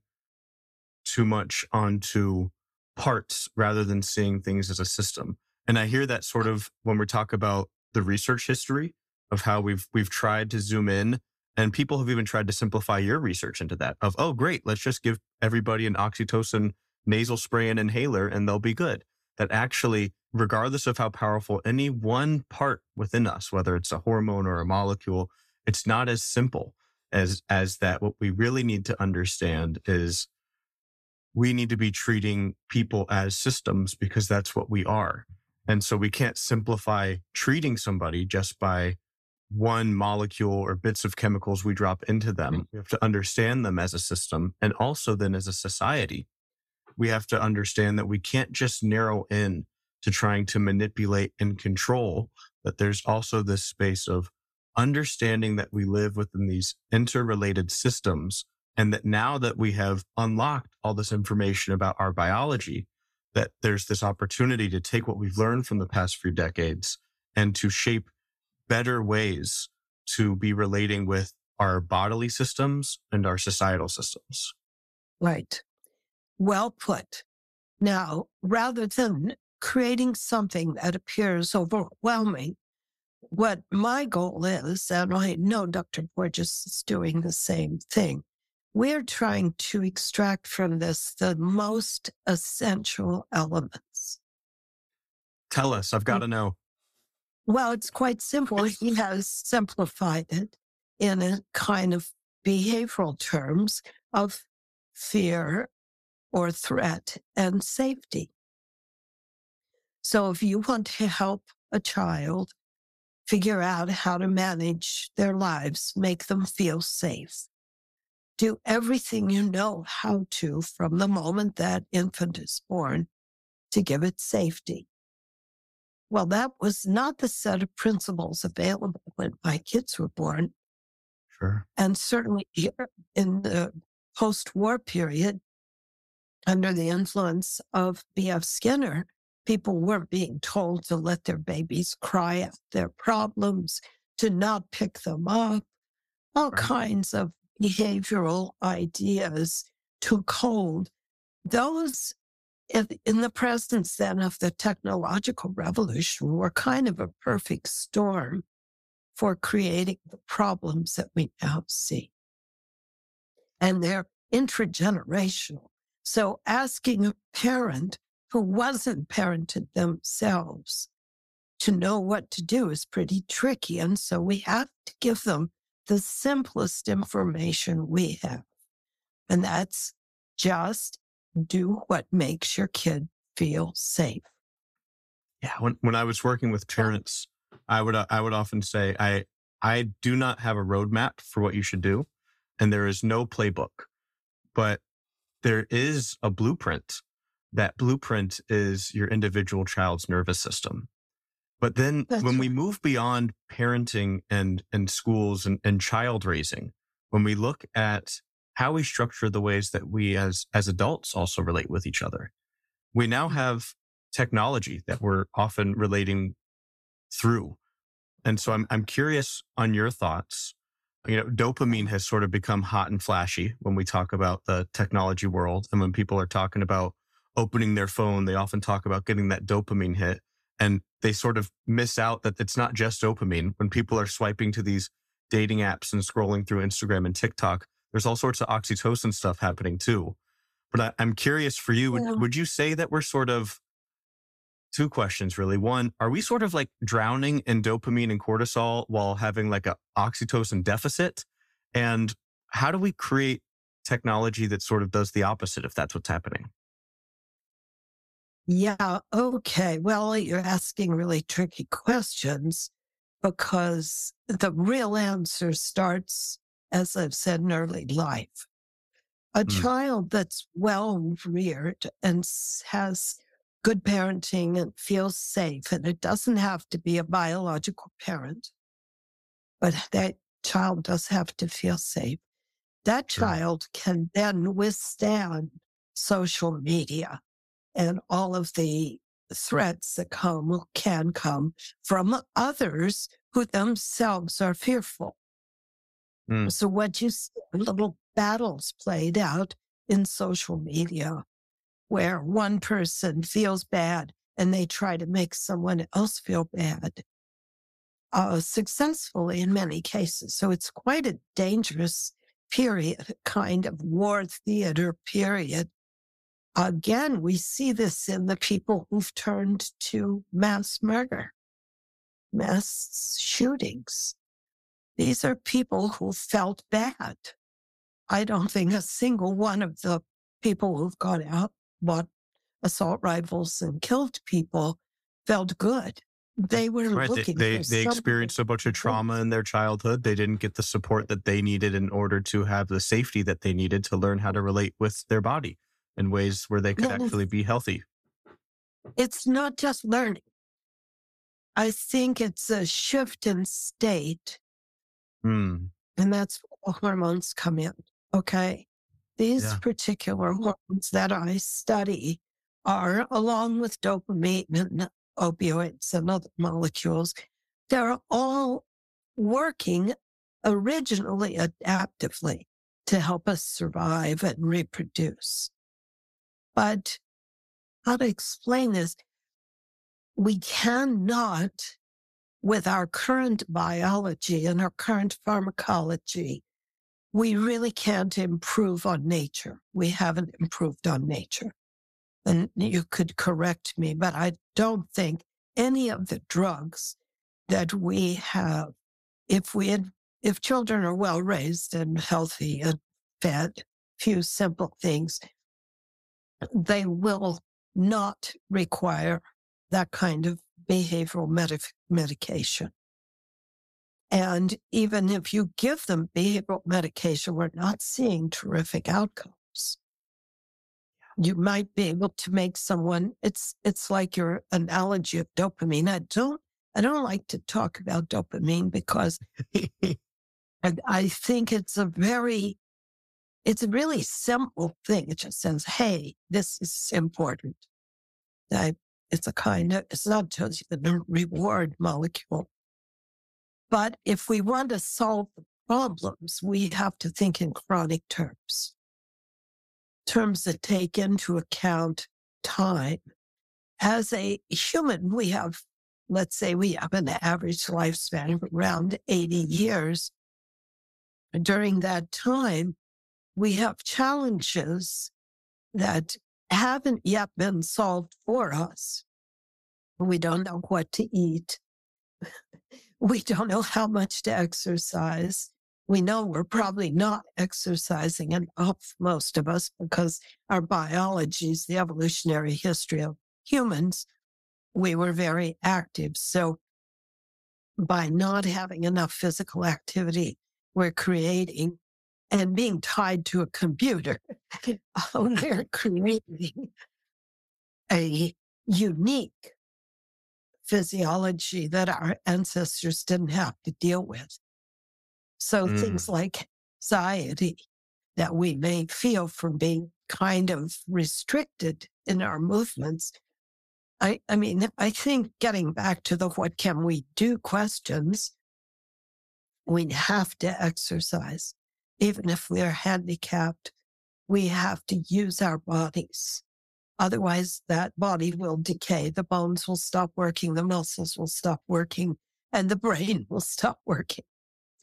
too much onto parts rather than seeing things as a system. And I hear that sort of when we talk about the research history of how we've we've tried to zoom in and people have even tried to simplify your research into that of oh great let's just give everybody an oxytocin nasal spray and inhaler and they'll be good that actually regardless of how powerful any one part within us, whether it's a hormone or a molecule, it's not as simple as, as that. What we really need to understand is we need to be treating people as systems because that's what we are. And so we can't simplify treating somebody just by one molecule or bits of chemicals we drop into them. Mm-hmm. We have to understand them as a system and also then as a society we have to understand that we can't just narrow in to trying to manipulate and control, that there's also this space of understanding that we live within these interrelated systems and that now that we have unlocked all this information about our biology, that there's this opportunity to take what we've learned from the past few decades and to shape better ways to be relating with our bodily systems and our societal systems. Right. Well put. Now, rather than creating something that appears overwhelming, what my goal is, and I know Dr. Porges is doing the same thing, we're trying to extract from this the most essential elements. Tell us, I've mm. got to know. Well, it's quite simple. He has simplified it in a kind of behavioral terms of fear or threat and safety. So if you want to help a child figure out how to manage their lives, make them feel safe, do everything you know how to from the moment that infant is born to give it safety. Well, that was not the set of principles available when my kids were born. Sure. And certainly here in the post war period, under the influence of B.F. Skinner, people weren't being told to let their babies cry out their problems, to not pick them up, all right. kinds of behavioral ideas took hold. Those in the presence then of the technological revolution were kind of a perfect storm for creating the problems that we now see. And they're intragenerational. So asking a parent who wasn't parented themselves to know what to do is pretty tricky. And so we have to give them the simplest information we have. And that's just do what makes your kid feel safe. Yeah. When, when I was working with parents, I would, uh, I would often say, I, I do not have a roadmap for what you should do. And there is no playbook, but there is a blueprint that blueprint is your individual child's nervous system. But then That's when we move beyond parenting and, and schools and, and child raising, when we look at how we structure the ways that we as, as adults also relate with each other, we now mm-hmm. have technology that we're often relating through. And so I'm, I'm curious on your thoughts. You know, dopamine has sort of become hot and flashy when we talk about the technology world. And when people are talking about opening their phone, they often talk about getting that dopamine hit and they sort of miss out that it's not just dopamine. When people are swiping to these dating apps and scrolling through Instagram and TikTok, there's all sorts of oxytocin stuff happening too. But I, am curious for you, yeah. would, would you say that we're sort of two questions really? One, are we sort of like drowning in dopamine and cortisol while having like a oxytocin deficit? And how do we create technology that sort of does the opposite if that's what's happening? Yeah. Okay. Well, you're asking really tricky questions because the real answer starts, as I've said, in early life. A mm. child that's well reared and has good parenting and feels safe, and it doesn't have to be a biological parent, but that child does have to feel safe. That child can then withstand social media and all of the threats that come can come from others who themselves are fearful. Mm. So what you see, little battles played out in social media where one person feels bad and they try to make someone else feel bad uh, successfully in many cases. So it's quite a dangerous period, kind of war theater period Again, we see this in the people who've turned to mass murder, mass shootings. These are people who felt bad. I don't think a single one of the people who've gone out, bought assault rifles and killed people felt good. They were right. looking. They they, they experienced a bunch of trauma in their childhood. They didn't get the support that they needed in order to have the safety that they needed to learn how to relate with their body in ways where they could No, actually be healthy. It's not just learning. I think it's a shift in state, Hmm. and that's hormones come in. Okay. These Yeah. particular hormones that I study are, along with dopamine and opioids and other molecules, they're all working originally adaptively to help us survive and reproduce. But how to explain this? We cannot, with our current biology and our current pharmacology, we really can't improve on nature. We haven't mm. improved on nature. And you could correct me, but I don't think any of the drugs that we have, if we had, if children are well raised and healthy and fed, few simple things, they will not require that kind of behavioral medic- medication. And even if you give them behavioral medication, we're not seeing terrific outcomes. You might be able to make someone, it's, it's like your analogy of dopamine. I don't, I don't like to talk about dopamine because I, I think it's a very, it's a really simple thing. It just says, hey, this is important. I, it's a kind of, it's not just the reward molecule. But if we want to solve the problems, we have to think in chronic terms, terms that take into account time. As a human, we have, let's say we have an average lifespan of around 80 years. During that time, we have challenges that haven't yet been solved for us. We don't know what to eat. We don't know how much to exercise. We know we're probably not exercising enough, most of us, because our biology is the evolutionary history of humans. We were very active. So by not having enough physical activity, we're creating and being tied to a computer, we're creating a unique physiology that our ancestors didn't have to deal with. So Mm. things like anxiety that we may feel from being kind of restricted in our movements. I, I mean, I think getting back to the what can we do questions, we have to exercise. Even if we're handicapped, we have to use our bodies. Otherwise, that body will decay. The bones will stop working. The muscles will stop working and the brain will stop working.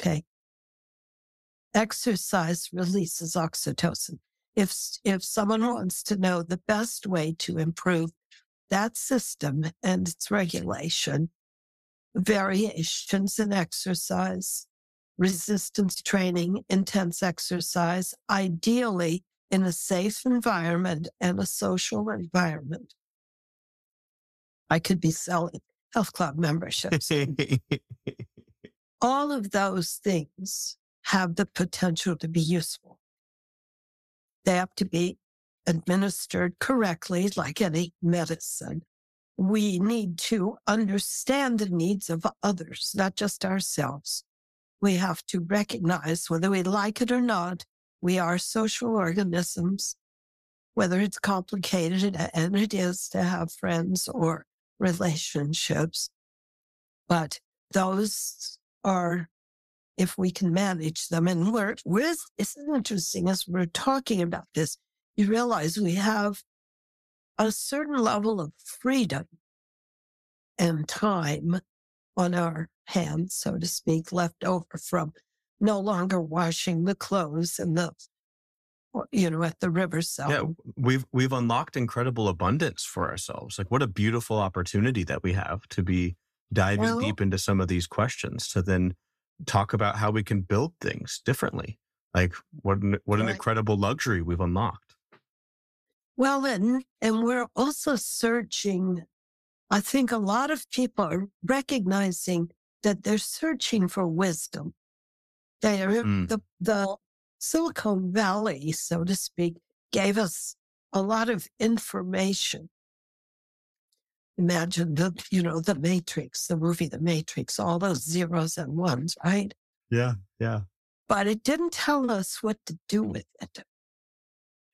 Okay. Exercise releases oxytocin. If, if someone wants to know the best way to improve that system and its regulation, variations in exercise, resistance training, intense exercise, ideally in a safe environment and a social environment. I could be selling health club memberships. All of those things have the potential to be useful. They have to be administered correctly, like any medicine. We need to understand the needs of others, not just ourselves. We have to recognize whether we like it or not, we are social organisms, whether it's complicated, and it is to have friends or relationships. But those are, if we can manage them, and we're, we're it's interesting as we're talking about this, you realize we have a certain level of freedom and time on our hands, so to speak, left over from no longer washing the clothes in the, you know, at the river riverside. yeah, we've we've unlocked incredible abundance for ourselves. Like what a beautiful opportunity that we have to be diving Well- deep into some of these questions to then talk about how we can build things differently. Like what an, what an incredible luxury we've unlocked. Well, and, and we're also searching. I think a lot of people are recognizing that they're searching for wisdom. They Mm. the, the Silicon Valley, so to speak, gave us a lot of information. Imagine the, you know, the Matrix, the movie The Matrix, all those zeros and ones, right? Yeah, yeah. But it didn't tell us what to do with it.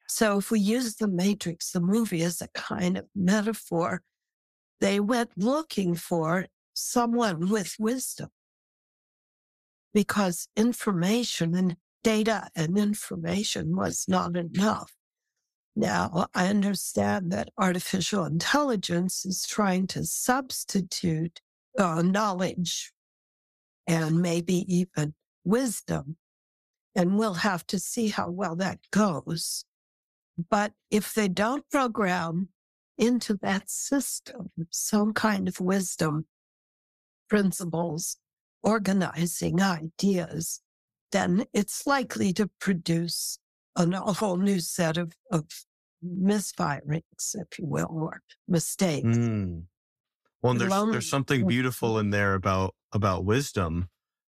So if we use the Matrix, the movie, as a kind of metaphor, they went looking for someone with wisdom because information and data and information was not enough. Now, I understand that artificial intelligence is trying to substitute uh, knowledge and maybe even wisdom. And we'll have to see how well that goes. But if they don't program into that system some kind of wisdom, principles, organizing ideas, then it's likely to produce an, a whole new set of, of misfirings, if you will, or mistakes. Mm. Well, there's there's something beautiful in there about about wisdom.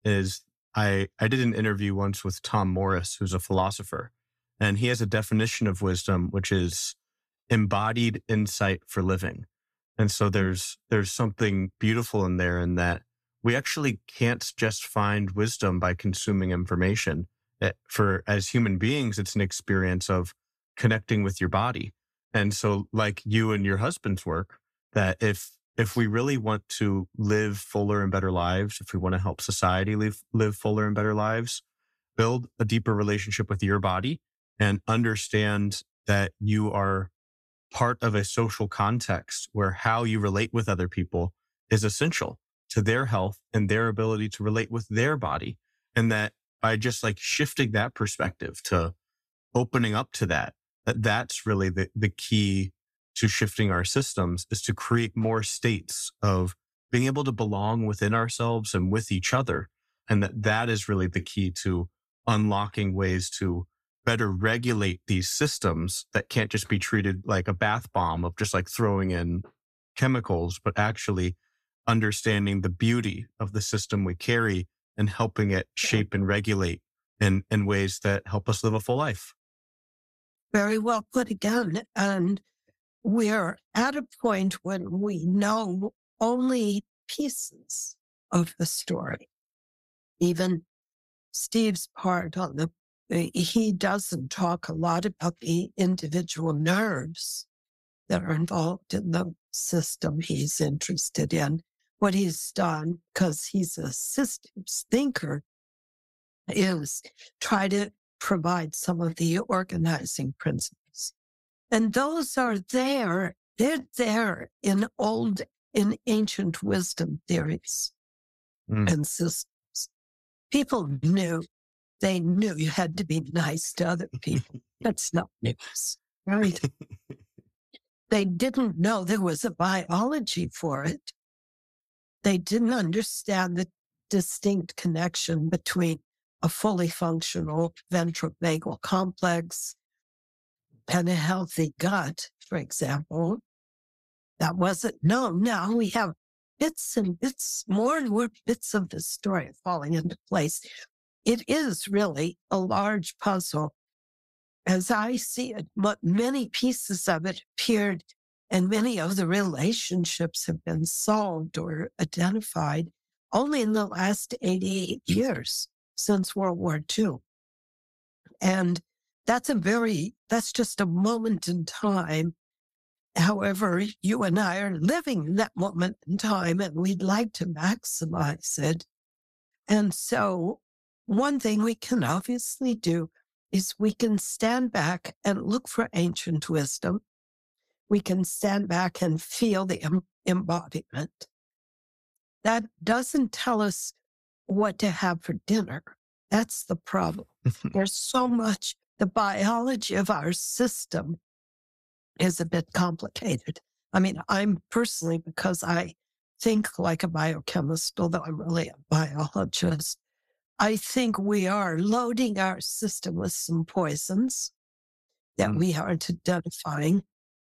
Is I I did an interview once with Tom Morris, who's a philosopher, and he has a definition of wisdom, which is embodied insight for living. And so there's there's something beautiful in there in that we actually can't just find wisdom by consuming information. Eh, for as human beings, it's an experience of connecting with your body. And so like you and your husband's work, that if if we really want to live fuller and better lives, if we want to help society live live fuller and better lives, build a deeper relationship with your body and understand that you are part of a social context where how you relate with other people is essential to their health and their ability to relate with their body. And that by just like shifting that perspective to opening up to that, that that's really the, the key to shifting our systems is to create more states of being able to belong within ourselves and with each other. And that that is really the key to unlocking ways to better regulate these systems that can't just be treated like a bath bomb of just like throwing in chemicals, but actually understanding the beauty of the system we carry and helping it shape and regulate in, in ways that help us live a full life. Very well put again. And we're at a point when we know only pieces of the story. Even Steve's part on the eh, he doesn't talk a lot about the individual nerves that are involved in the system he's interested in. What he's done, because he's a systems thinker, is try to provide some of the organizing principles. And those are there. They're there in old, in ancient wisdom theories mm. and systems. People knew they knew you had to be nice to other people. That's not news, right? they didn't know there was a biology for it. They didn't understand the distinct connection between a fully functional ventrovagal complex and a healthy gut, for example. That wasn't known. Now we have bits and bits, more and more bits of the story falling into place it is really a large puzzle. As I see it, but many pieces of it appeared and many of the relationships have been solved or identified only in the last 88 years since World War II. And that's a very, that's just a moment in time. However, you and I are living that moment in time and we'd like to maximize it. And so one thing we can obviously do is we can stand back and look for ancient wisdom. We can stand back and feel the embodiment. That doesn't tell us what to have for dinner. That's the problem. There's so much, the biology of our system is a bit complicated. I mean, I'm personally, because I think like a biochemist, although I'm really a biologist, I think we are loading our system with some poisons that mm. we aren't identifying.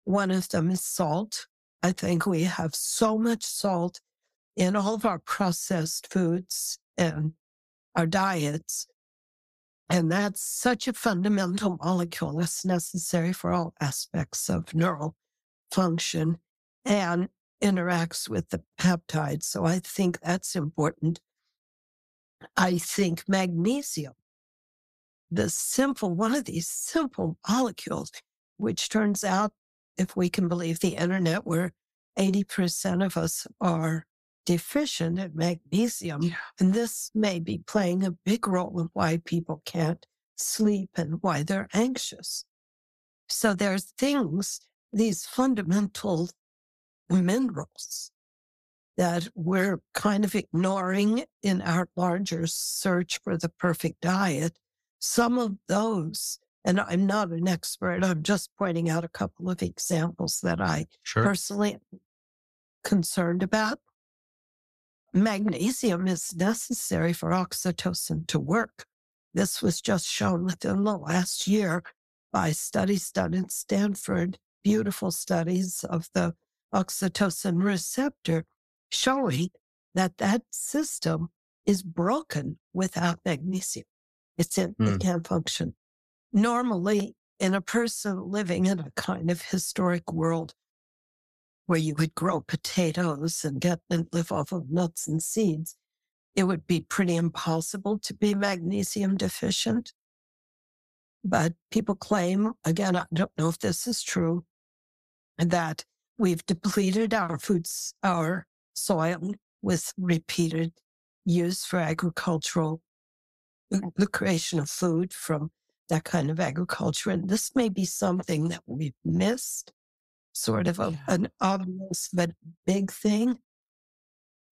One of them is salt. I think we have so much salt in all of our processed foods and our diets And that's such a fundamental molecule that's necessary for all aspects of neural function and interacts with the peptide. So I think that's important. I think magnesium, the simple, one of these simple molecules, which turns out, if we can believe the internet, where 80% of us are deficient in magnesium. Yeah. And this may be playing a big role in why people can't sleep and why they're anxious. So there's things, these fundamental minerals that we're kind of ignoring in our larger search for the perfect diet. Some of those, and I'm not an expert, I'm just pointing out a couple of examples that I sure. personally am concerned about magnesium is necessary for oxytocin to work. This was just shown within the last year by studies done in Stanford, beautiful studies of the oxytocin receptor showing that that system is broken without magnesium. It's in, mm. it can't function. Normally, in a person living in a kind of historic world where you would grow potatoes and get and live off of nuts and seeds, it would be pretty impossible to be magnesium deficient. But people claim, again, I don't know if this is true, that we've depleted our foods, our soil with repeated use for agricultural, the creation of food from that kind of agriculture. And this may be something that we've missed sort of a, yeah. an obvious but big thing.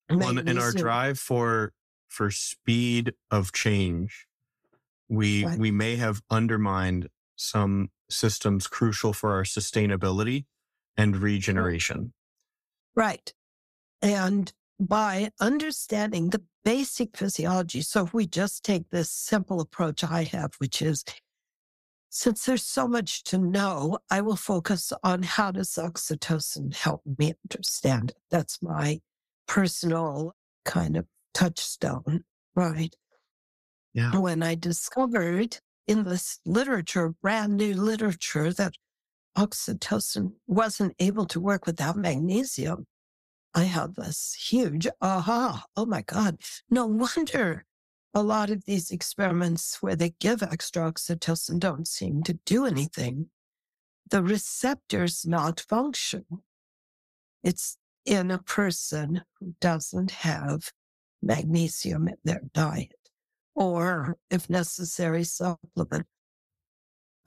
Well, in our drive for for speed of change, we right. we may have undermined some systems crucial for our sustainability and regeneration. Right. And by understanding the basic physiology, so if we just take this simple approach I have, which is since there's so much to know, I will focus on how does oxytocin help me understand it. That's my personal kind of touchstone, right? Yeah. When I discovered in this literature, brand new literature, that oxytocin wasn't able to work without magnesium, I had this huge aha. Oh my God. No wonder a lot of these experiments where they give extra oxytocin don't seem to do anything. The receptors not function. It's in a person who doesn't have magnesium in their diet or if necessary supplement.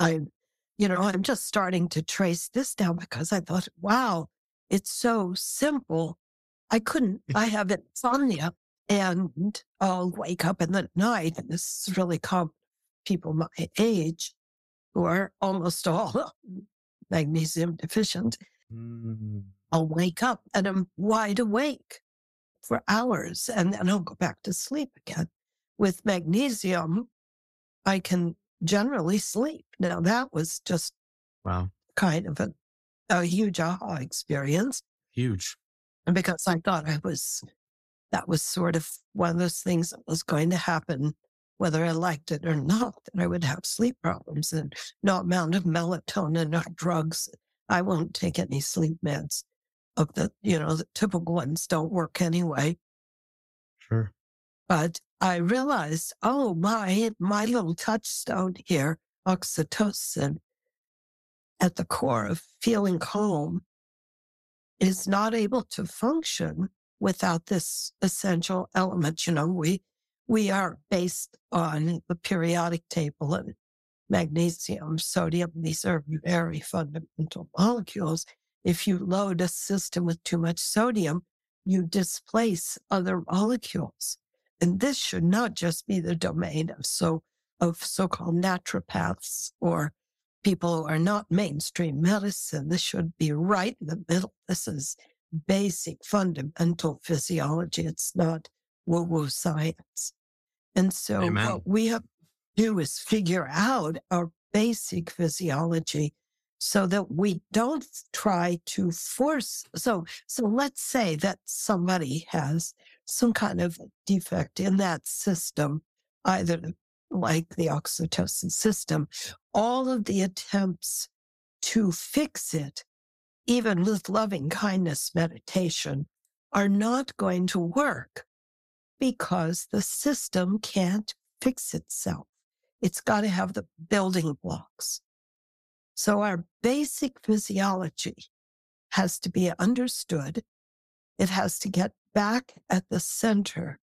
I'm, you know, I'm just starting to trace this down because I thought, wow, it's so simple. I couldn't, I have insomnia and I'll wake up in the night, and this is really common people my age who are almost all magnesium deficient. Mm. I'll wake up and I'm wide awake for hours and then I'll go back to sleep again. With magnesium, I can generally sleep. Now that was just wow, kind of a, a huge aha experience. Huge. And because I thought I was that was sort of one of those things that was going to happen, whether I liked it or not, that I would have sleep problems and no amount of melatonin or drugs. I won't take any sleep meds of the, you know, the typical ones don't work anyway. Sure. But I realized, oh my, my little touchstone here, oxytocin, at the core of feeling calm, is not able to function without this essential element. You know, we, we are based on the periodic table and magnesium, sodium. These are very fundamental molecules. If you load a system with too much sodium, you displace other molecules. And this should not just be the domain of so of so-called naturopaths or people who are not mainstream medicine. This should be right in the middle. This is basic fundamental physiology. It's not woo woo science. And so Amen. what we have to do is figure out our basic physiology so that we don't try to force. So, so let's say that somebody has some kind of defect in that system, either like the oxytocin system, all of the attempts to fix it, even with loving kindness meditation, are not going to work because the system can't fix itself. It's got to have the building blocks. So our basic physiology has to be understood. It has to get back at the center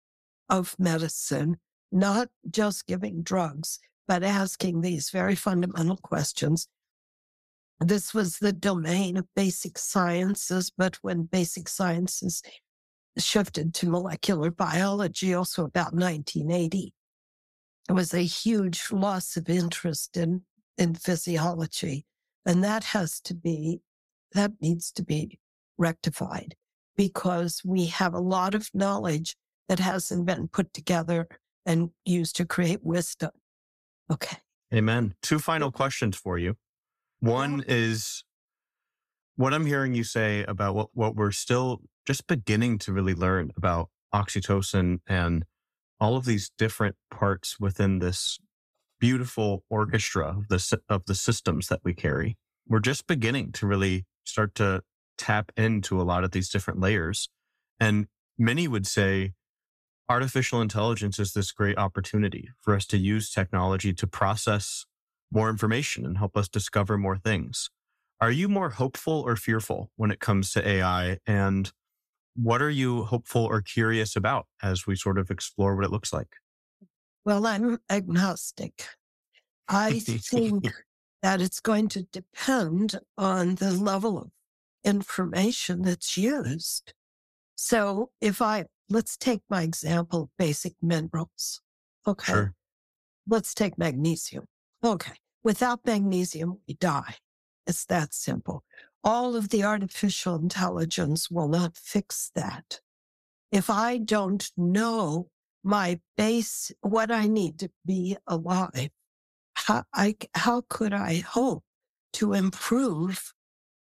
of medicine, not just giving drugs, but asking these very fundamental questions. This was the domain of basic sciences, but when basic sciences shifted to molecular biology, also about 1980, there was a huge loss of interest in, in physiology. And that has to be, that needs to be rectified because we have a lot of knowledge that hasn't been put together and used to create wisdom. Okay. Amen. Two final questions for you. One is what I'm hearing you say about what, what we're still just beginning to really learn about oxytocin and all of these different parts within this beautiful orchestra of the, of the systems that we carry. We're just beginning to really start to tap into a lot of these different layers. And many would say artificial intelligence is this great opportunity for us to use technology to process more information and help us discover more things. Are you more hopeful or fearful when it comes to AI? And what are you hopeful or curious about as we sort of explore what it looks like? Well, I'm agnostic. I think that it's going to depend on the level of information that's used. So if I, let's take my example, basic minerals. Okay. Sure. Let's take magnesium. Okay. Without magnesium, we die. It's that simple. All of the artificial intelligence will not fix that. If I don't know my base, what I need to be alive, how, I, how could I hope to improve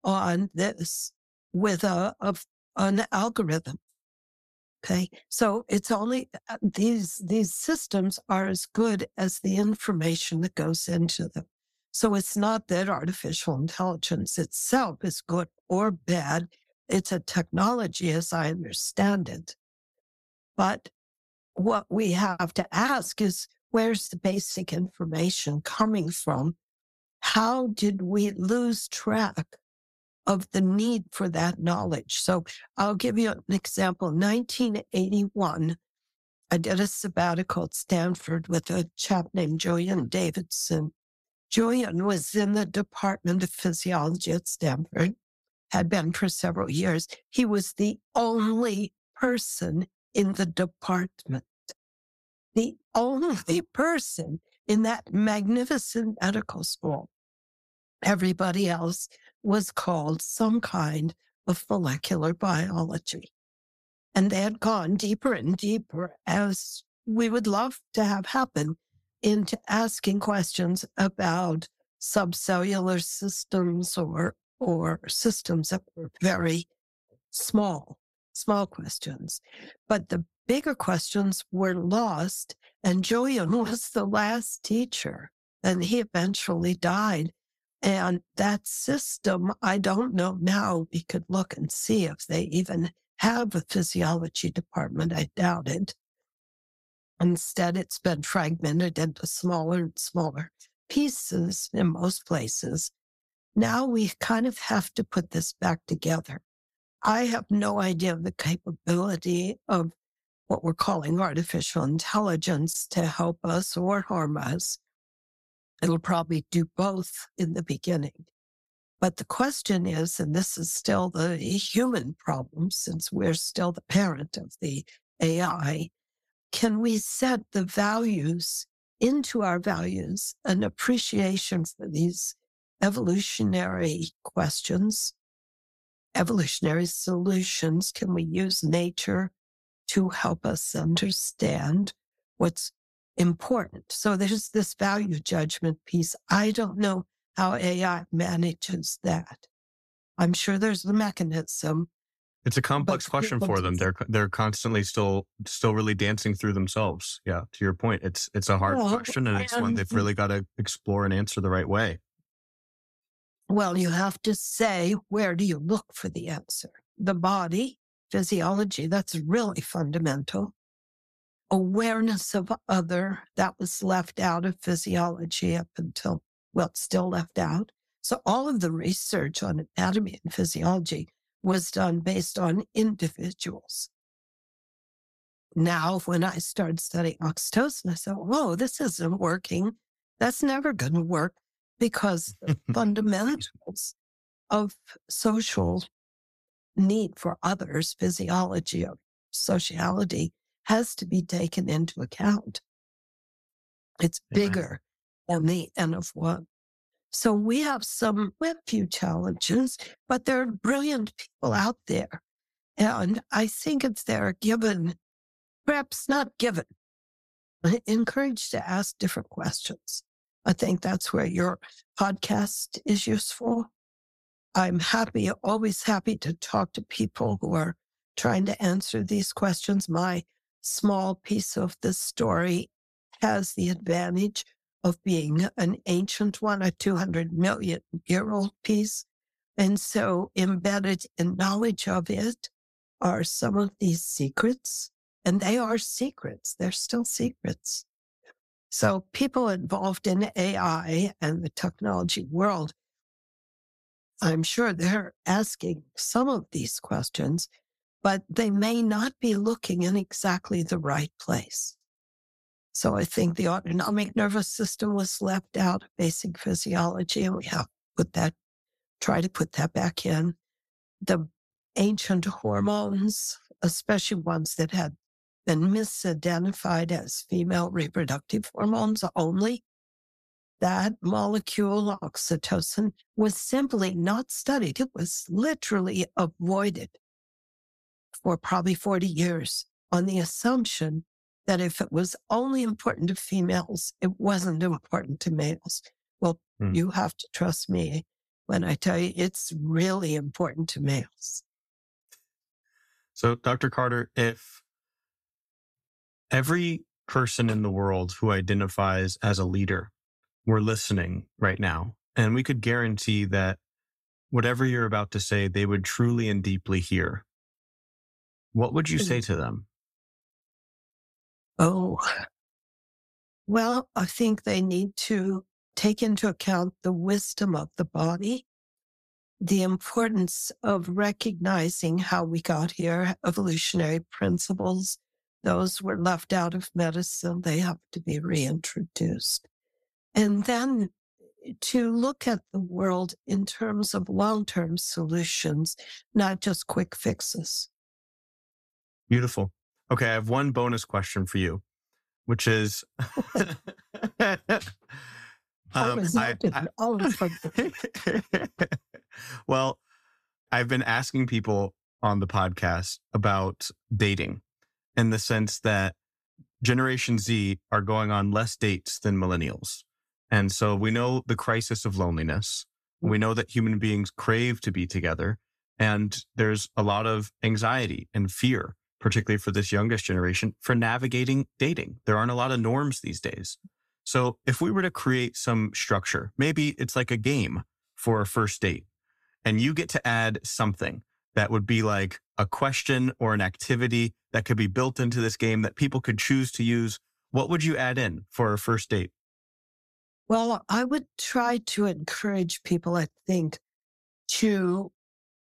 on this with a, a an algorithm? Okay. So it's only uh, these, these systems are as good as the information that goes into them. So it's not that artificial intelligence itself is good or bad. It's a technology as I understand it. But what we have to ask is where's the basic information coming from? How did we lose track of the need for that knowledge? So I'll give you an example. 1981, I did a sabbatical at Stanford with a chap named Julian Davidson. Julian was in the Department of Physiology at Stanford, had been for several years. He was the only person in the department, the only person in that magnificent medical school. Everybody else was called some kind of molecular biology. And they had gone deeper and deeper as we would love to have happen into asking questions about subcellular systems or or systems that were very small, small questions. But the bigger questions were lost. And Julian was the last teacher, and he eventually died. And that system, I don't know now. We could look and see if they even have a physiology department. I doubt it. Instead, it's been fragmented into smaller and smaller pieces in most places. Now we kind of have to put this back together. I have no idea of the capability of what we're calling artificial intelligence to help us or harm us. It'll probably do both in the beginning. But the question is, and this is still the human problem since we're still the parent of the AI, can we set the values into our values an appreciation for these evolutionary questions, evolutionary solutions? Can we use nature to help us understand what's important? So there's this value judgment piece. I don't know how AI manages that. I'm sure there's a mechanism It's a complex But question for them. They're they're constantly still still really dancing through themselves. Yeah, to your point, it's it's a hard Well, question, and it's one they've really got to explore and answer the right way. Well, you have to say, where do you look for the answer? The body, physiology, that's really fundamental. Awareness of other, that was left out of physiology up until, well, still left out. So all of the research on anatomy and physiology was done based on individuals. Now, when I started studying oxytocin, I said, whoa, this isn't working. That's never going to work because the fundamentals of social need for others, physiology of sociality, has to be taken into account. It's bigger than the N of one. So we have some, we have a few challenges, but there are brilliant people out there. And I think it's there given, perhaps not given, but encouraged to ask different questions. I think that's where your podcast is useful. I'm happy, always happy to talk to people who are trying to answer these questions. My small piece of the story has the advantage of being an ancient one, a 200 million year old piece. And so embedded in knowledge of it are some of these secrets, and they are secrets. They're still secrets. So people involved in AI and the technology world, I'm sure they're asking some of these questions, but they may not be looking in exactly the right place. So I think the autonomic nervous system was left out of basic physiology, and we have to put that, try to put that back in. The ancient hormones, especially ones that had been misidentified as female reproductive hormones only, that molecule, oxytocin, was simply not studied. It was literally avoided for probably 40 years on the assumption that if it was only important to females, it wasn't important to males. Well, Hmm. you have to trust me when I tell you it's really important to males. So, Dr. Carter, if every person in the world who identifies as a leader were listening right now, and we could guarantee that whatever you're about to say, they would truly and deeply hear, what would you say mm-hmm. to them? Oh, well, I think they need to take into account the wisdom of the body, the importance of recognizing how we got here, evolutionary principles. Those were left out of medicine. They have to be reintroduced. And then to look at the world in terms of long term solutions, not just quick fixes. Beautiful. Okay, I have one bonus question for you, which is um, I- I- all of them. well, I've been asking people on the podcast about dating in the sense that Generation Z are going on less dates than millennials. And so we know the crisis of loneliness. We know that human beings crave to be together. And there's a lot of anxiety and fear, particularly for this youngest generation, for navigating dating. There aren't a lot of norms these days. So if we were to create some structure, maybe it's like a game for a first date, and you get to add something that would be like a question or an activity that could be built into this game that people could choose to use. What would you add in for a first date? Well, I would try to encourage people, I think, to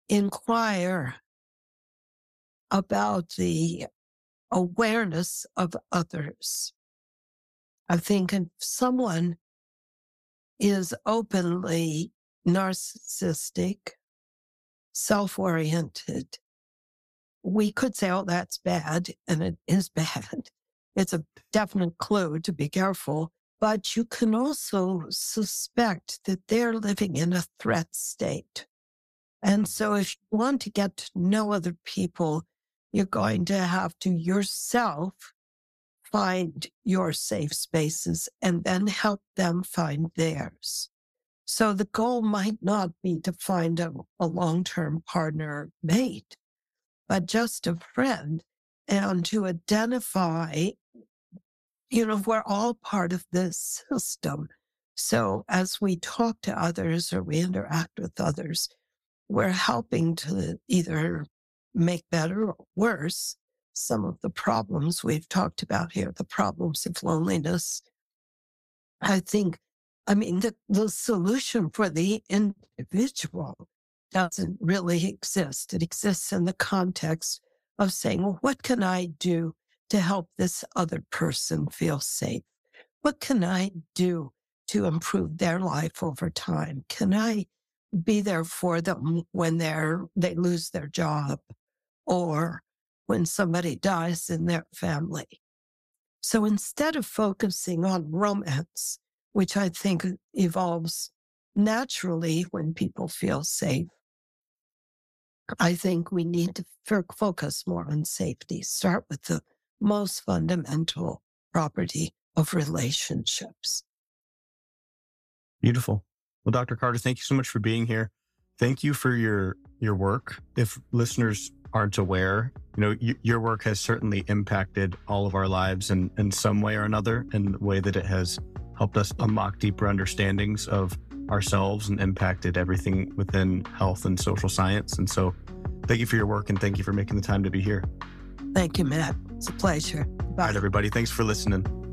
inquire about the awareness of others. I think if someone is openly narcissistic, self oriented, we could say, oh, that's bad. And it is bad. It's a definite clue to be careful. But you can also suspect that they're living in a threat state. And so if you want to get to know other people, you're going to have to yourself find your safe spaces and then help them find theirs. So the goal might not be to find a, a long term partner mate, but just a friend and to identify, you know, we're all part of this system. So as we talk to others or we interact with others, we're helping to either make better or worse some of the problems we've talked about here, the problems of loneliness. I think, I mean, the, the solution for the individual doesn't really exist. It exists in the context of saying, well, what can I do to help this other person feel safe? What can I do to improve their life over time? Can I be there for them when they're they lose their job or when somebody dies in their family? So instead of focusing on romance, which I think evolves naturally when people feel safe, I think we need to focus more on safety. Start with the most fundamental property of relationships. Beautiful. Well, Dr. Carter, thank you so much for being here. Thank you for your your work. If listeners aren't aware, you know, y- your work has certainly impacted all of our lives in, in some way or another, in the way that it has helped us unlock deeper understandings of ourselves and impacted everything within health and social science. And so, thank you for your work and thank you for making the time to be here. Thank you, Matt. It's a pleasure. Bye. All right, everybody. Thanks for listening.